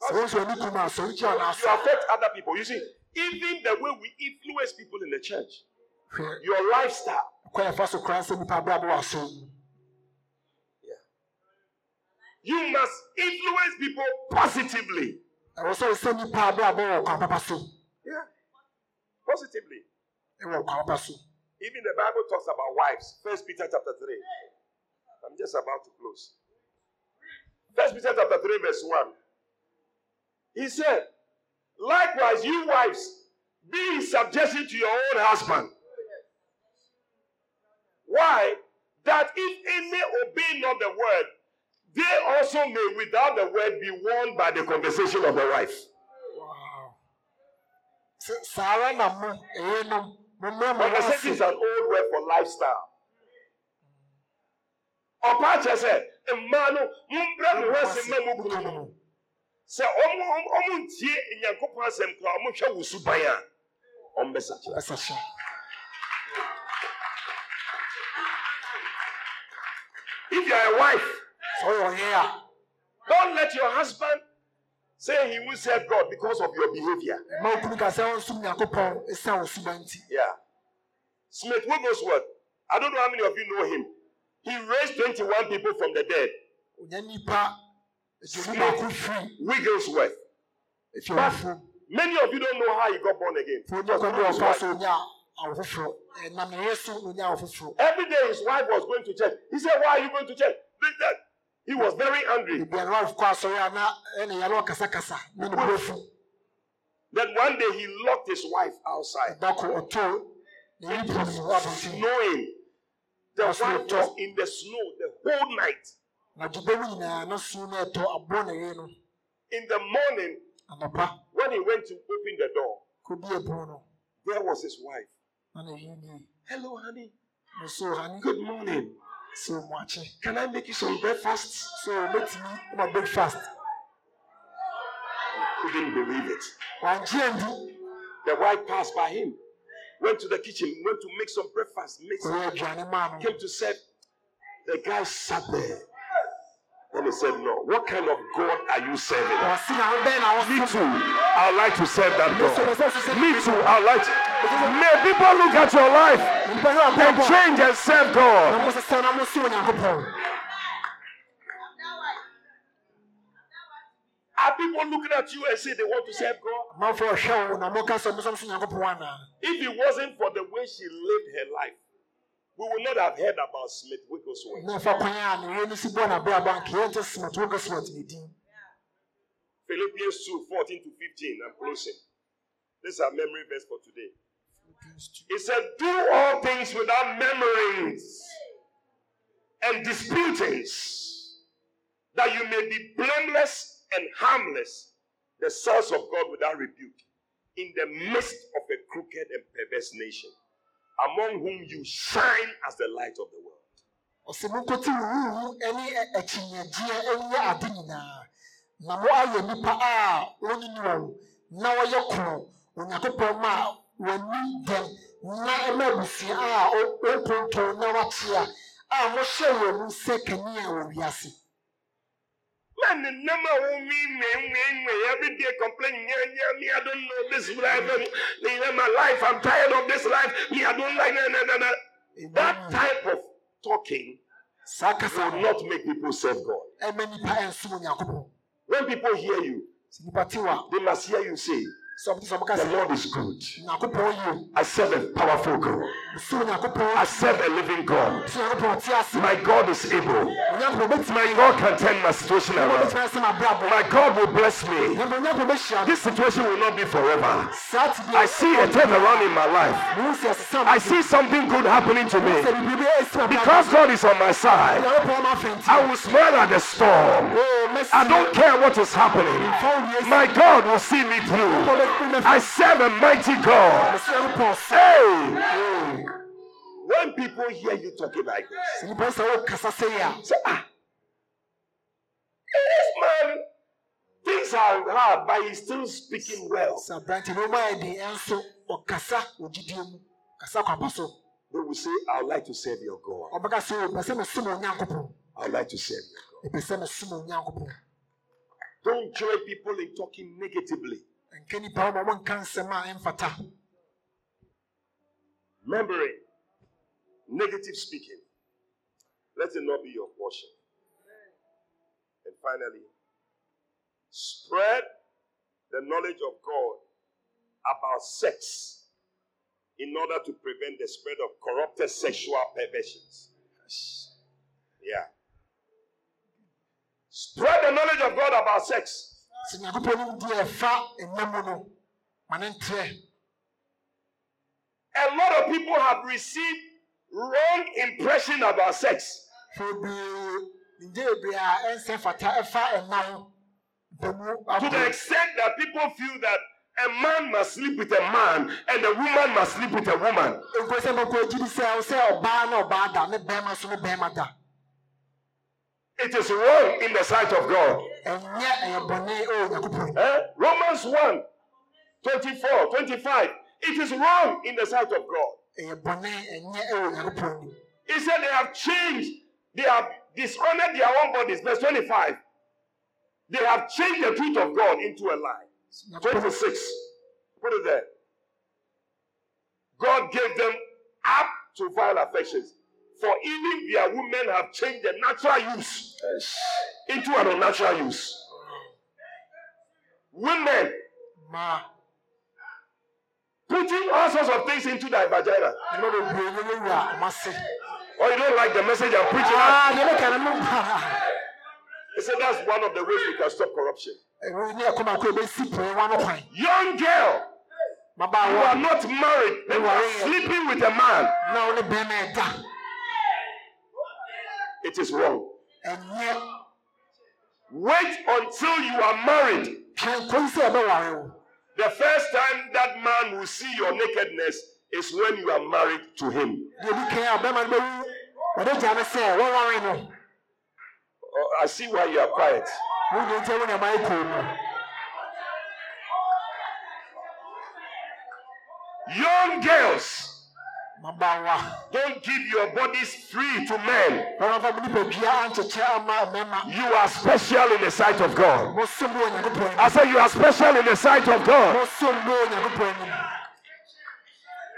sɛ wo nso ani kum a sɔre gyina You affect other people. You see, even the way we influence people in the church, your lifestyle. kɔ yɛfa so koraa sɛ nipa aso mu You must influence people positively. ɛwɔ sɛ ɔsɛ nipa abrabɔ wɔ kwan papa Yeah. Positively. ɛwɔ kwan papa so Even the Bible talks about wives. First Peter chapter 3. I'm just about to close. First Peter chapter 3, verse 1. He said, Likewise, you wives, be in subjection to your own husband. Why? That if any obey not the word, they also may without the word be warned by the conversation of the wife. Wow. Sɛ- saa ara na mo ɛyɛ nom mo mmerɛ mo ho Conversation is ase an old word for lifestyle. Ọpa kyerɛ sɛ mmaa no mombra mo ho ase ma mo kunu no sɛ ɔmo ɔmo ɔmo ntie nyankopɔn asɛm kora ɔmo hwɛ wo suban a ɔmo bɛsa kyerɛ. If you are a wife, ɔyɛ ɔyɛ a don't let your husband say he will serve God because of your behavior. Yeah. Smith Wigglesworth, I don't know how many of you know him. He raised 21 people from the dead. firi Wigglesworth. ɔwɔfo Many of you don't know how he got born again. Fo onya kwan bi a ɔfa so onya awofoforɔ ɛnam ne yere so. Na onya awofoforɔ Every day his wife was going to church. He said, Why are you going to church? He was very angry. ebi ɛna wife kɔ asɔre a na ɛna yɛrɛ ɔkasakasa ne ne burofu Then one day he locked his wife outside, ɛda ko ɔtɔ ne yere pɔ ne wɔ abɔnten knowing the wife was in the snow the whole night. na dwuma mu nyinaa na su na ɛtɔ aboɔ ne yere no. In the morning, when he went to open the door, kɔbi ɛpono no. there was his wife. Yere nie Hello, honey. so honey. Good morning. so much. Can I make you some breakfast? so obetumi ma breakfast Couldn't believe it. andi The wife passed by him, went to the kitchen, went to make some breakfast, made some maa came to serve. The guy sat there. Then he said, No, what kind of God are you serving? ɔsi na ɔbɛn na Me too. I would like to serve that God. Me too. I would like to. May people look at your life and change and serve God. Are people looking at you and say they want to serve God? If it wasn't for the way she lived her life, we would not have heard about Smith Wigglesworth. Philippians 2 14 to 15. I'm closing. This is our memory verse for today. It said, Do all things without murmurings and disputings, that you may be blameless and harmless, the sons of God without rebuke, in the midst of a crooked and perverse nation, among whom you shine as the light of the world. nyinaa na a na a wɔani dɛm na ɛma abusua a ɔ- ɔntonton na wakyea a mohyɛ wɔn mu sɛ kanea wɔ wiase Man, the number me, me, me, me, every day complaining, yeah, yeah, me, I don't know this life, and, you know, my life, I'm tired of this life, me, I don't like, nah, nah, nah, nah. That type of talking saa kasa will no not make people serve God. onyankopɔn When people hear you, they must hear you say, a sɛ ɔmte sɛ ɔmka The Lord is good. I serve a powerful God. I serve a living God. so onyankopɔn te ase My God is able. My God can turn my situation around. My God will bless me. This situation will not be forever. I see a turnaround in my life. Mo ń ṣe ẹ̀sìn I see something good happening to me. sẹ bíbí èsì ọ̀bí Because God is on my side, ìyàwó máa fẹ̀ ntì. I will smile at the storm. I don't care what is happening. fọ́ọ̀mù yẹn sí. My God will see me through. I serve a mighty God. Ẹ̀sìn ẹ̀rú pọ̀ sí. Hey! When people hear you talking like this, Nípa ẹ̀sẹ̀ ó kasa sẹ́yìn à. say, ah, this man, things are hard, but he's still speaking well. Sọ abirante ní ọmọ ẹ̀dín ẹ̀ ń so ọ̀kasa òjijì mu. Kasa kwapa so. They will say, I would like to serve your God. Ọbẹ̀ka so o pẹ̀sẹ̀ mi sum onyankopɔn. I would like to serve your God. Pẹ̀sẹ̀ mi sum onyankopɔn. Don't join people in talking negatively. Nkẹ́ nípa ọmọ wọn nka nsẹ́m a ẹ̀mfata. Remembering, negative speaking, let it not be your portion. And finally, spread the knowledge of God about sex in order to prevent the spread of corrupted sexual perversions. Yeah. Spread the knowledge of God about sex. Sọ onyankopɔn ní di ẹ̀fa ẹ̀nam no. Ma ne. A lot of people have received wrong impression about sex. Bebree nìjẹ́ bebree a ẹ̀nsẹ̀ fata ẹ̀fa ẹ̀nam. Mpẹ̀mu To the extent that people feel that a man must sleep with a man and a woman must sleep with a woman. nkɔsɛ mbɔkɔ agyiri sɛ sɛ ɔbaa na ɔbaa da ne bɛrima so ne bɛrima da It is wrong in the sight of God. ɛnyɛ ɛyɛ bɔne ɛwɔ onyankopɔn Eh? Romans 1 24, 25. It is wrong in the sight of God. ɛyɛ bɔne ɛnyɛ ɛwɔ onyankopɔn nim He said they have changed, they have dishonored their own bodies. Verse 25. They have changed the truth of God into a lie. 26. Put it there. God gave them up to vile affections. For even their women have changed the natural use into an unnatural use. Women ma putting all sorts of things into their vagina. Or you don't like the message I'm preaching. paa He said that's one of the ways we can stop corruption. kwan Young girl, you are not married, and you are sleeping with a man. It is wrong. ɛnyɛ Wait until you are married. twɛn kɔn sɛ ɛbɛware wo The first time that man will see your nakedness is when you are married to him. deɛ di kan a ɔbɛrima no bɛwu ɔde gya no sɛ wɔware no Oh, I see why you are quiet. wo deɛ nti wo ne ɛma ɛkɔɔ mu Young girls, don't give your bodies free to men. You are special in the sight of God. I say you are special in the sight of God.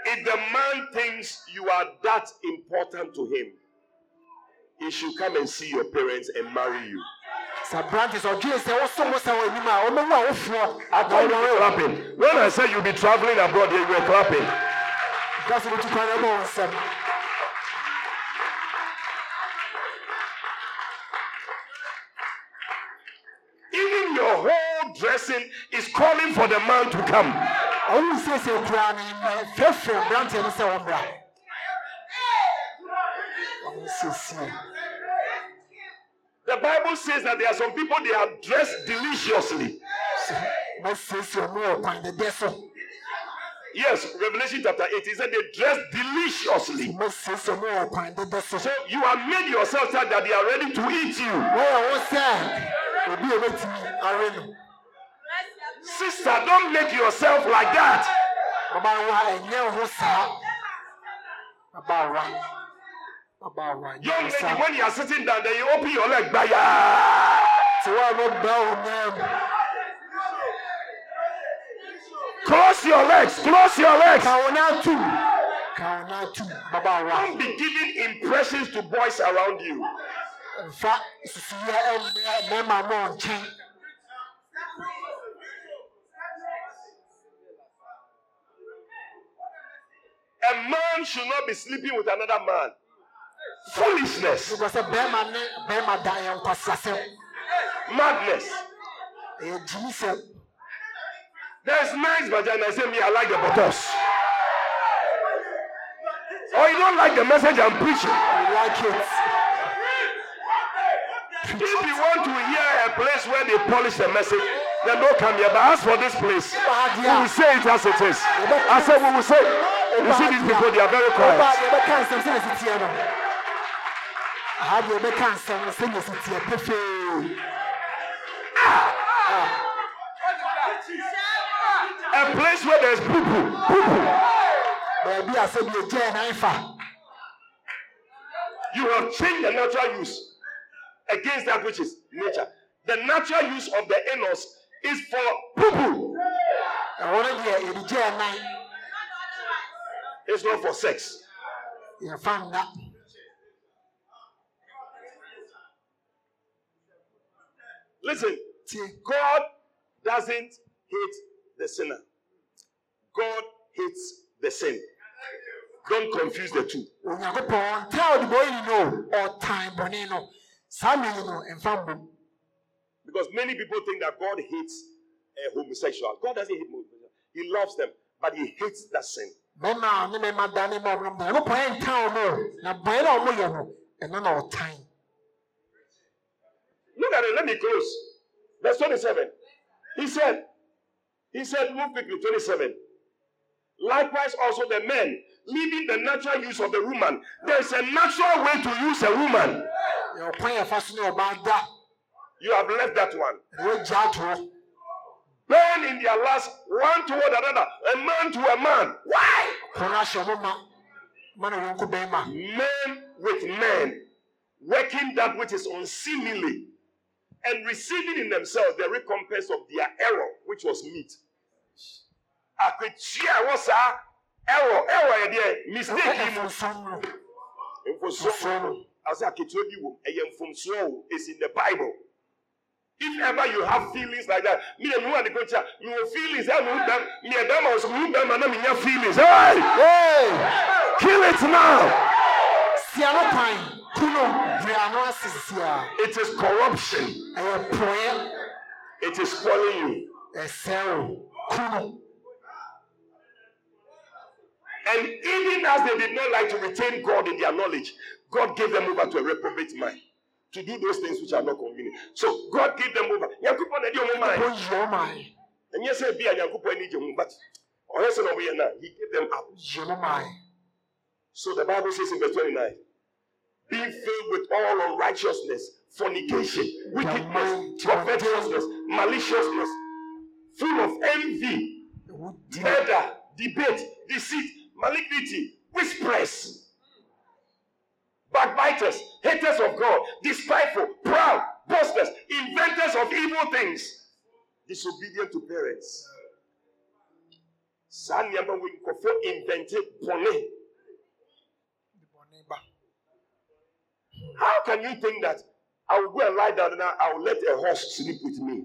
If the man thinks you are that important to him, he should come and see your parents and marry you. sɛ aberante sɛ ɔdwee sɛ wosom wo sɛ wɔ anim a ɔmɛwu a wofoɔ I thought you were clapping. When I said you'll be traveling abroad, you were clapping. Ka sɛ wotu kwan no ɛbɔ nsɛm Even your whole dressing is calling for the man to come. ɔwo siesie koraa no ɛ, frɛfrɛ mmeranteɛ no sɛ wɔmmra ɔwo siesie The Bible says that there are some people they are dressed deliciously. mɛsiesie ɔmo wɔ kwan dɛdɛ so Yes, Revelation chapter 8, he said they dress deliciously. mɛsiesie ɔmo wɔ kwan dɛdɛ so you have made yourself such that they are ready to eat you. wɔyɛ wo sɛ obi a ebetumi awe no Sister, don't make yourself like that. babaawa ɛnyɛ ho saa babaawa babaawa Young lady, when you are sitting down, then you open your leg. te wɔn a wɔbɛ wo nan Close your legs. Close your legs. ka wɔn atum ka wɔn atum babaawa Don't be giving impressions to boys around you. nfa susuyɛ ɛmɛ mɛma mo nkyɛn A man should not be sleeping with another man. Foolishness. because bɛrima ne bɛrima da yɛ nkwasiasɛm Madness. ɛyɛ gyimisɛm There's nice vagina. I say me, I like the buttocks. Or you don't like the message I'm preaching. I like it If you want to hear a place where they polish the message, then don't come here. But as for this place, we will say it as it is. I said we will say. You see these people, they are very quiet. deɛ ɛbɛka nsɛm sɛ nasi teɛ no aha deɛ ɛbɛka nsɛm no sɛ nasi teɛ pefee A place where there's poo poo, poo poo. baabi a sɛ deɛ nan fa You have changed the natural use against that which is nature. The natural use of the anus is for poo poo. ɛwɔ no deɛ yɛde gyaa nan It's not for sex. yɛfa nna Listen, tie God doesn't hate the sinner. God hates the sin. Don't confuse the two. onyankopɔn ntaa ɔde bɔ yi no ɔtan bɔne no saa mmiri no mfa mbom Because many people think that God hates a homosexual. God doesn't hate homosexual. He loves them, but he hates that sin. bɛrima a ne mɛma da ne ma ɔmo no onyankopɔn ntaa ɔmo o na bɔne no a ɔmo yɛ no ɛno na ɔtan Look at it. Let me close. Verse 27. He said, He said, move quickly, 27. Likewise, also the men, leaving the natural use of the woman. There's a natural way to use a woman. yɛ ɔkwan yɛ fa so ne ɔbaa da You have left that one. ɛwɔ gya toɔ Burn in their lust, one toward another, a man to a man. Why? kɔn ahyɛ ɔmo ma ma na yɔnko bɛrima Men with men, working that which is unseemly, and receiving in themselves the recompense of their error, which was meat. Akwetua wɔ saa error, error yɛ deɛ mistake yi mu. no, ase aketewa bi wɔ ɛyɛ mfomsoɔ o, it's in the Bible. If ever you have feelings like that, me and you and the coach, you will feelings. I know them. Me and them was who them and me feelings. Hey, Hey! kill it now. sia no kwan kuno dua no asisi a It is corruption. It is spoiling you. kuno And even as they did not like to retain God in their knowledge, God gave them over to a reprobate mind to do those things which are not convenient. So God gave them over. Nyankopɔn na di ɔmo mind. wɔyi ɔmo ayɛ Ɛnyɛ sɛ bi a Nyankopɔn ani gye but ɔyɛ sɛ na ɔmo he gave them up. yi ɔmo ayɛ So the Bible says in verse 29, being filled with all unrighteousness, fornication, wickedness, covetousness, maliciousness, full of envy, murder, debate, deceit, malignity, whisperers, backbiters, haters of God, despiteful, proud, boasters, inventors of evil things, disobedient to parents. Saa nneɛma wei nkɔfo invente bɔne. bɔne How can you think that I will go and lie down and I will let a horse sleep with me?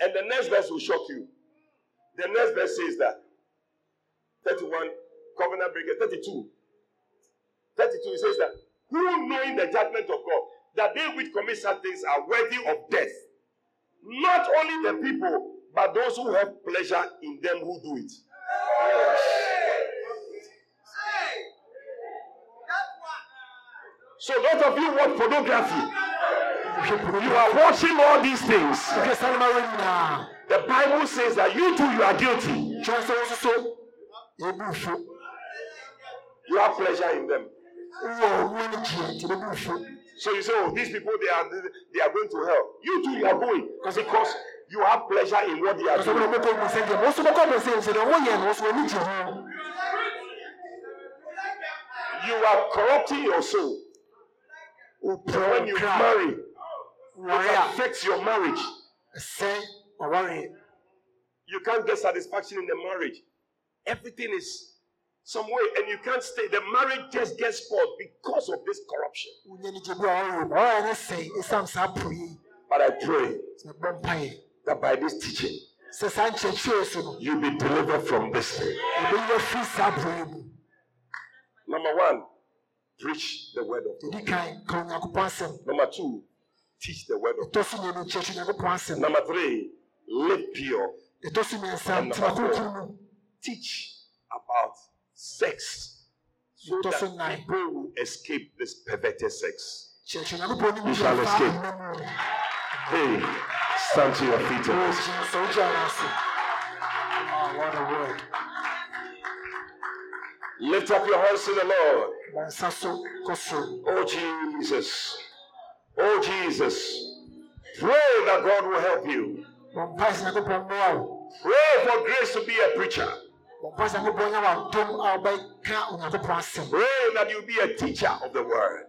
And the next verse will shock you. The next verse says that 31, covenant breaker, 32. 32, it says that who knowing the judgment of God, that they which commit such things are worthy of death. Not only the people, but those who have pleasure in them who do it. So those of you watch pornography, you are watching all these things. The Bible says that you too you are guilty. You have pleasure in them. So you say, oh, these people they are they are going to hell. You too you are going because you have pleasure in what they are doing. wode mokɔ mu sɛ deɛ wo so bɛkɔ mu sɛ sɛ deɛ woyɛ no wo so w'ani gye ho You are corrupting your soul. When you marry, it affects your marriage. You can't get satisfaction in the marriage. Everything is some way, and you can't stay. The marriage just gets spoiled because of this corruption. wonya ani gye bi a ɔware mu ɔware no sɛe ɛsiane saa po yi But I pray sɛ bɔ mpaeɛ that by this teaching, sɛ saa nkyerɛkyerɛ so no you'll be delivered from this thing. ɛbɛyi afiri saa po yi mu Number one, preach the word of God. ɛdi kan ka onyankopɔn asɛm Number two, teach the word of God. ɛtɔ so mmienu nkyerɛkyerɛ onyankopɔn asɛm Number three, live pure. ɛtɔ so mmiɛnsa And number four, teach about sex so doesn't that people will escape this perverted sex. kyerɛkyerɛ onyankopɔn ne mu You shall escape. Hey, stand to your feet. Oh, and Jesus, what a word. Lift up your hands to the Lord. Bɔ nsa so kɔ soro. Oh Jesus. Oh Jesus. Pray that God will help you. Bɔ mpae sɛ Nyankopɔn mmoa wo. Pray for grace to be a preacher. Bɔ mpae sɛ Nyankopɔn nya w'adom a wobɛka Onyankopɔn asɛm. Pray that you'll be a teacher of the word.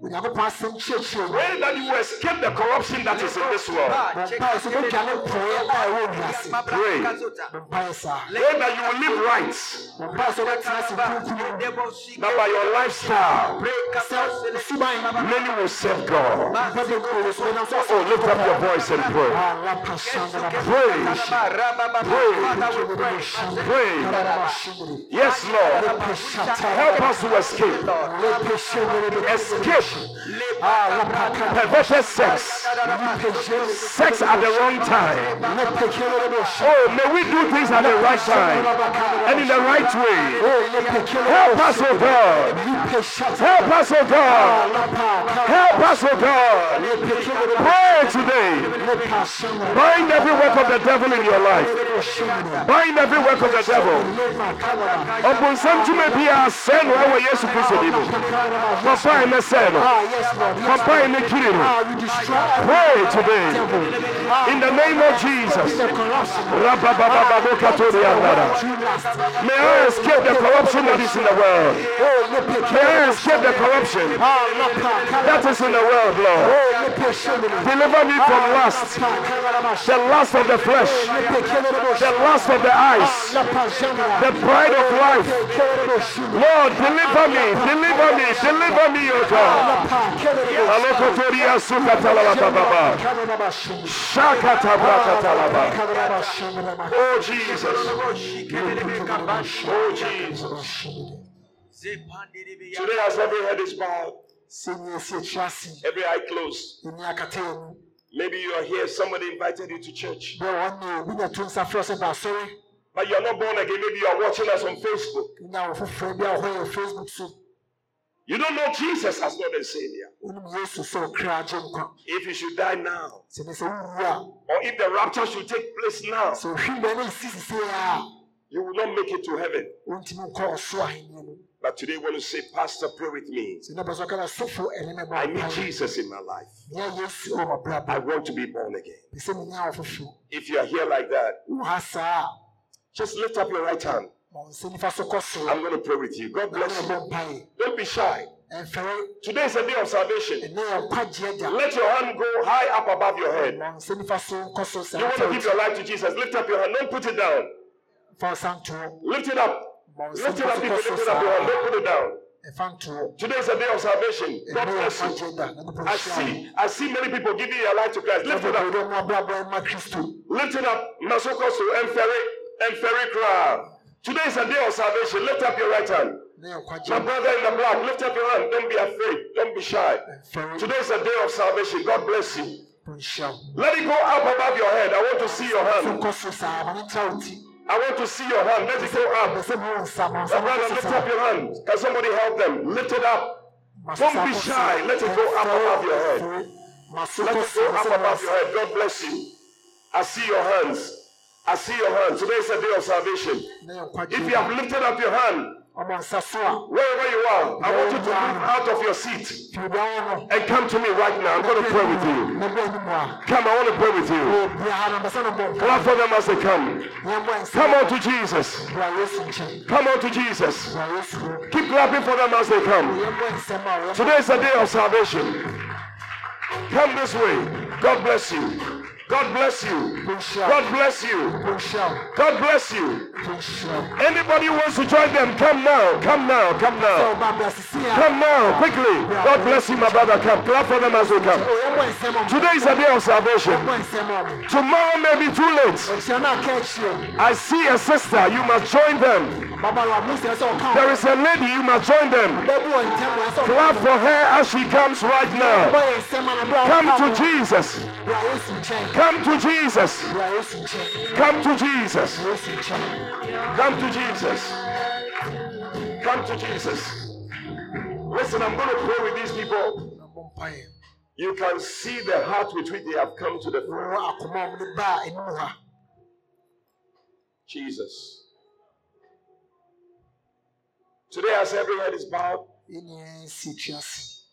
Bɔ mpae sɛ Nyankopɔn nya w'adom a wobɛyɛ Onyankopɔn asɛm kyerɛkyerɛ wo. Pray that you will escape the corruption that is in this world. Bɔ mpae sɛ wobɛdwane porɔeɛ a ɛwɔ wiase. Pray. Bɔ. Pray that you will live right. Bɔ mpae sɛ wobɛtena ase kronkron mu. That by your lifestyle, many will serve God. nipa bebree wɔ so wɔnam so Oh, lift up your voice and pray. Ah, rapa. Pray. Pray. Yes, Lord. Help us to escape. Escape perverted sex. Sex at the wrong time. Oh, may we do things at the right time and in the right way. Help us, oh God. Oh Help us, oh God. Help us, oh God. Pray today. Bind every work of the devil in your life. Bind every work of the devil. Ọ̀pọ̀nsẹ́m tí mi bí a sẹ́ nu ẹ̀wọ̀ Yéṣu Kristo ni mu. Papa ẹ̀ ní sẹ́ nu. Papa ẹ̀ ní kiri nu. Pray today. In the name of Jesus. May I escape the corruption that is in the world. May I escape the corruption that is in the world, Lord. Deliver me from lust, the lust of the flesh, the lust of the eyes, the pride of life. Lord, deliver me, deliver me, deliver me, O God. Alokotoria sukatalababa. Shakatabrakatalaba. Oh Jesus. Oh Jesus. Today as every head is bowed, every eye closed. Maybe you are here, somebody invited you to church. But you are not born again. Maybe you are watching us on Facebook. You don't know Jesus as Lord and Savior. If you should die now, or if the rapture should take place now, you will not make it to heaven. But today, want to say, Pastor, pray with me. I need Jesus in my life. I want to be born again. If you are here like that, just lift up your right hand. I'm going to pray with you. God bless you. Don't be shy. Today is a day of salvation. Let your hand go high up above your head. You want to give your life to Jesus. Lift up your hand. Don't put it down. Lift it up. Lift it up. If lift it up your hand, don't put it down. Today is a day of salvation. God bless you. I see, I see many people giving their life to Christ. Lift it up. Lift it up. Masokoso and Ferry and Ferry crowd. Today is a day of salvation. Lift up your right hand. My brother in the black, lift up your hand. Don't be afraid. Don't be shy. Today is a day of salvation. God bless you. Let it go up above your head. I want to see your hand. nkɔ so saa ma ne nkyerɛ wo ti. I want to see your hand. Let it go up. Bɛ sɛ mo wo nsa ma My brother, lift up your hand. Can somebody help them? Lift it up. Don't be shy. Let it go up above your head. Ɛfiri. Ma so Let it go up above your head. God bless you. I see your hands. I see your hand. Today is a day of salvation. Na yɛ nkwagye If you have lifted up your hand, ɔmo nsa so a. wherever you are, I want you to move out of your seat Firi bia wɔ no. and come to me right now. I'm going to pray with you. Na bɔ anim a. Come, I want to pray with you. Bia ha no bɛ sɛ no bɔ mpa. Clap for them as they come. Yɛn bɔ nsa. Come on to Jesus. Bra Yesu nkyɛn. Come on to Jesus. Bra Yesu hɔ. Keep clapping for them as they come. Yɛn bɔ nsɛm a wɔyɛ. Today is a day of salvation. Come this way. God bless you. God bless you. God bless you. God bless you. Anybody who wants to join them, come now. Come now. Come now. ɔba bɛ sisi a. Come now. Quickly. God bless you, my brother. Come. Clap for them as they come. Yɛn bɔ nsɛm a. Today is a day of salvation. Yɛn bɔ nsɛm a. Tomorrow may be too late. Ɛhyia na aka akyire. I see a sister. You must join them. Babalawa mu sɛ sɛ ɔka There is a lady. You must join them. bɛbu wɔ ntɛm wɔ sɛ Clap for her as she comes right now. bɔ yɛ nsɛm a na bra Come to Jesus. Bra Yesu nkyɛn. Come to Jesus. Bra Yesu nkyɛn. Come to Jesus. Bra Yesu nkyɛn. Come to Jesus. Come to Jesus. Listen, I'm going to pray with these people. Na bɔ mpaeɛ. You can see the heart with which they have come to the front. Wɔwɔ akoma a wɔde baa anim ha. Jesus. Today, as every head is bowed, Yɛn nyinaa si tua ase.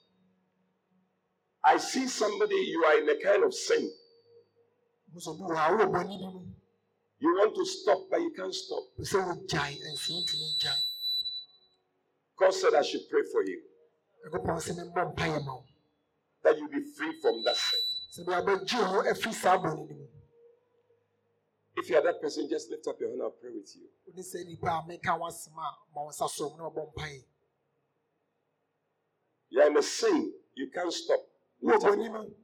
I see somebody, you are in a kind of sin. Mo sɛ bi wɔ ha wowɔ bɔne bi mu. You want to stop, but you can't stop. Pɛ sɛ wogyae nso wontumi ngyae. God said, I should pray for you, Nyankopɔn sɛ memmɔ mpaeɛ ma wo. that you be free from that sin. Sɛ bia bɛgye wo ho afiri saa bɔne no mu. If you are that person, just lift up your hand, and I'll pray with you. Wode sɛ nnipa a meka ho asɛm a ma wo nsa so na wɔbɔ mpaeɛ. You are in a sin, you can't stop. Wowɔ Lift up bɔne your mu. hand.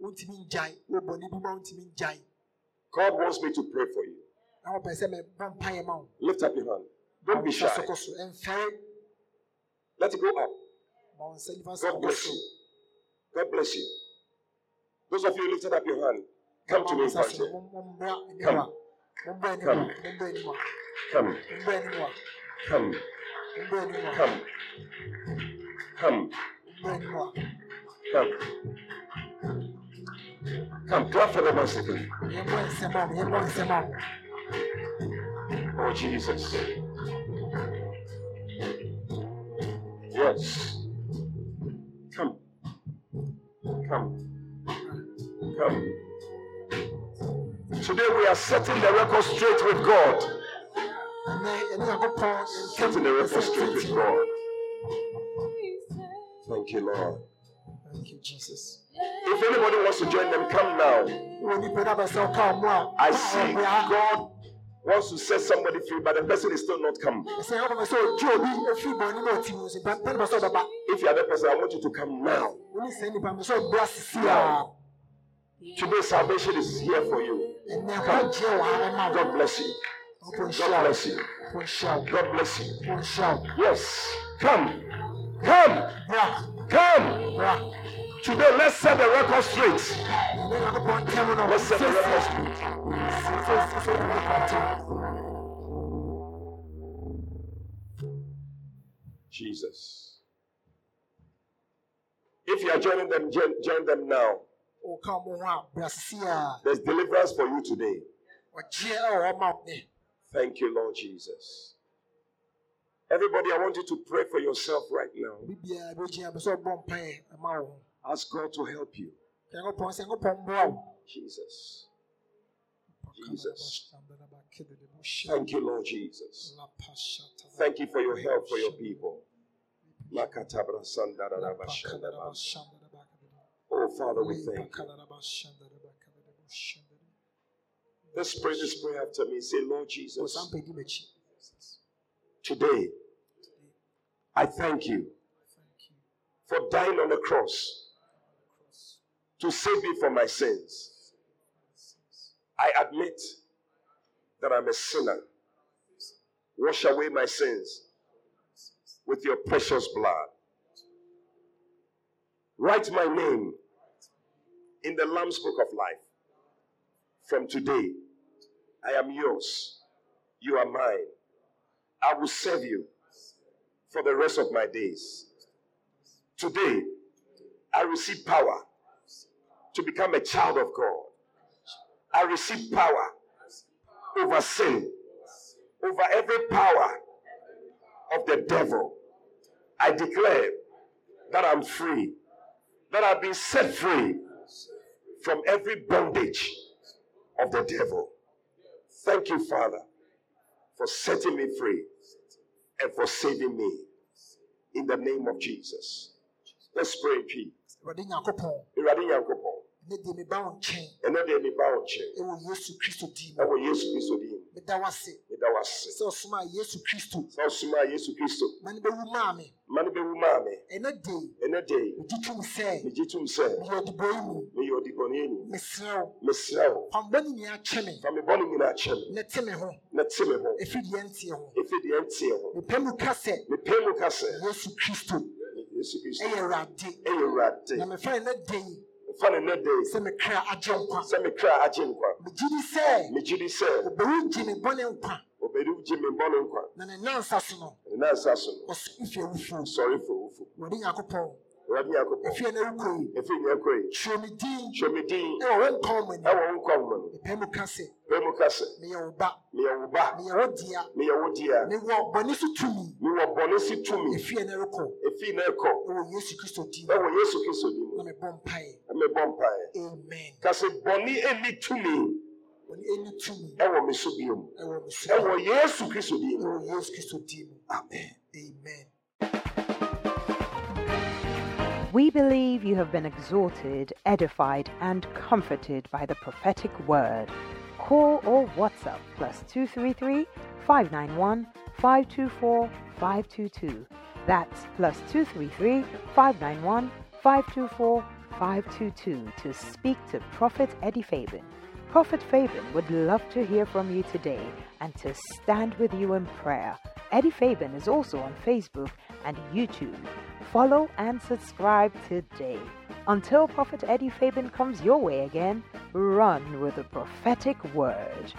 Wontumi ngyae. Wowɔ bɔne bi ma wontumi ngyae. God wants me to pray for you. Na wɔpɛ sɛ mebɔ mpaeɛ ma wo. Lift up your hand. Don't be Ma wo nsa shy. so kɔ so. Ɛmfɛre. Let it go up. Ma wo nsa nifa so God bless you. God bless you. Those of you lifted up your hand, come to me front here. Come. Come. Come. Come, come, come, come, come. Come, clap for them once again. Oh, Jesus. Yes. Come. Come. Come. Today we are setting the record straight with God. Setting the record straight with God. Thank you, Lord. Thank you, Jesus. If anybody wants to join them, come now. I see God wants to set somebody free, but the person is still not come. If you are the person, I want you to come now. Today, salvation is here for you. God bless you. God bless you. God bless you. Yes. Come. Come. Come. Today, let's set the record straight. Let's set the record straight. Jesus. If you are joining them, join, join them now. There's deliverance for you today. Thank you, Lord Jesus. Everybody, I want you to pray for yourself right now. Ask God to help you. Jesus. Jesus. Thank you, Lord Jesus. Thank you for your help for your people. Father, we thank you. Let's pray this prayer after me. Say, Lord Jesus, today I thank you for dying on the cross to save me from my sins. I admit that I'm a sinner. Wash away my sins with your precious blood. Write my name in the Lamb's Book of Life. From today, I am yours. You are mine. I will serve you for the rest of my days. Today, I receive power to become a child of God. I receive power over sin, over every power of the devil. I declare that I'm free, that I've been set free from every bondage of the devil. Thank you, Father, for setting me free and for saving me. In the name of Jesus. Let's pray in peace. awurade nyankopɔn Awurade Nyankopɔn, ne deɛ meba wo nkyɛn ɛnnɛ deɛ meba wo nkyɛn ɛwɔ yesu kristo din ɛwɔ Yesu Kristo din meda wase Meda wo sɛ ɔsomaa yesu kristo. Sɛ wosomaa Yesu Kristo, ma ne bɛwu maa me ma bɛwu maa. Ɛnɛ de Ɛnnɛ da yi, megye tom sɛ megye tom sɛ meyɛ ɔdebɔyi mu meyɛ ɔdebɔneyɛni. mesrɛ wo Mesrɛ wo, pambɔne nyinaa kyɛ me fa me bɔne nyinaa kyɛ me, ne te me ho na te me ho, ɛfiri deɛ nteɛ ho ɛfiri deɛ nteɛ ho. mepɛ mu ka sɛ Mepɛ mu ka sɛ, yesu kristo. Yesu Kristo. Ɛyɛ awurade ɛyɛ Awurade. na mefa ne nɛ de yi Mfa ne yi, sɛ me kra agye nkwa. Sɛ me kra agye nkwa. megye di sɛ Megye di sɛ, obɛwu gye me bɔne nkwa. Ɔbɛdi gye me bɔne nkwa. na ne nansa so no Ne nansa so no, ɔso mfie awufuo sɔre fo wo fo. awurade nyankopɔn. Awurade Nyankopɔn, ɛfie na wokɔ yi. Ɛfiri nyɛ kɔ yi, twerɛ me din. Hwɛ me din. Ɛwɔ wo nkwa wɔ m'anim ɛwɔ wo nkwa nwoma mu. mepɛ mu ka sɛ Pɛ mu ka sɛ, meyɛ wo ba. meyɛ wo ba, meyɛ wo dea. Meyɛ wo dea, mewɔ bɔne so tumi. Mewɔ bɔne si tumi, ɛfie na rekɔ. Ɛfiri na ɛkɔ, ɛwɔ yesu kristo din. Mu ɛwɔ Yesu Kristo din na mu. mebɔ mpaeɛ Na mebɔ mpaeɛ. amen. Ka sɛ bɔne ɛnni tumi. Bɔne ɛni tumi. Ɛwɔ me so bio. ɛwɔ me so Ɛwɔ Yesu Kristo din mu. ɛwɔ yesu kristo din mu. Amen. amen We believe you have been exhorted, edified, and comforted by the prophetic word. Call or WhatsApp plus 233 591 524 522. That's plus 233 591 524 522 to speak to Prophet Eddie Fabian. Prophet Fabian would love to hear from you today and to stand with you in prayer. Eddie Fabian is also on Facebook and YouTube. Follow and subscribe today. Until Prophet Eddie Fabian comes your way again, run with the prophetic word.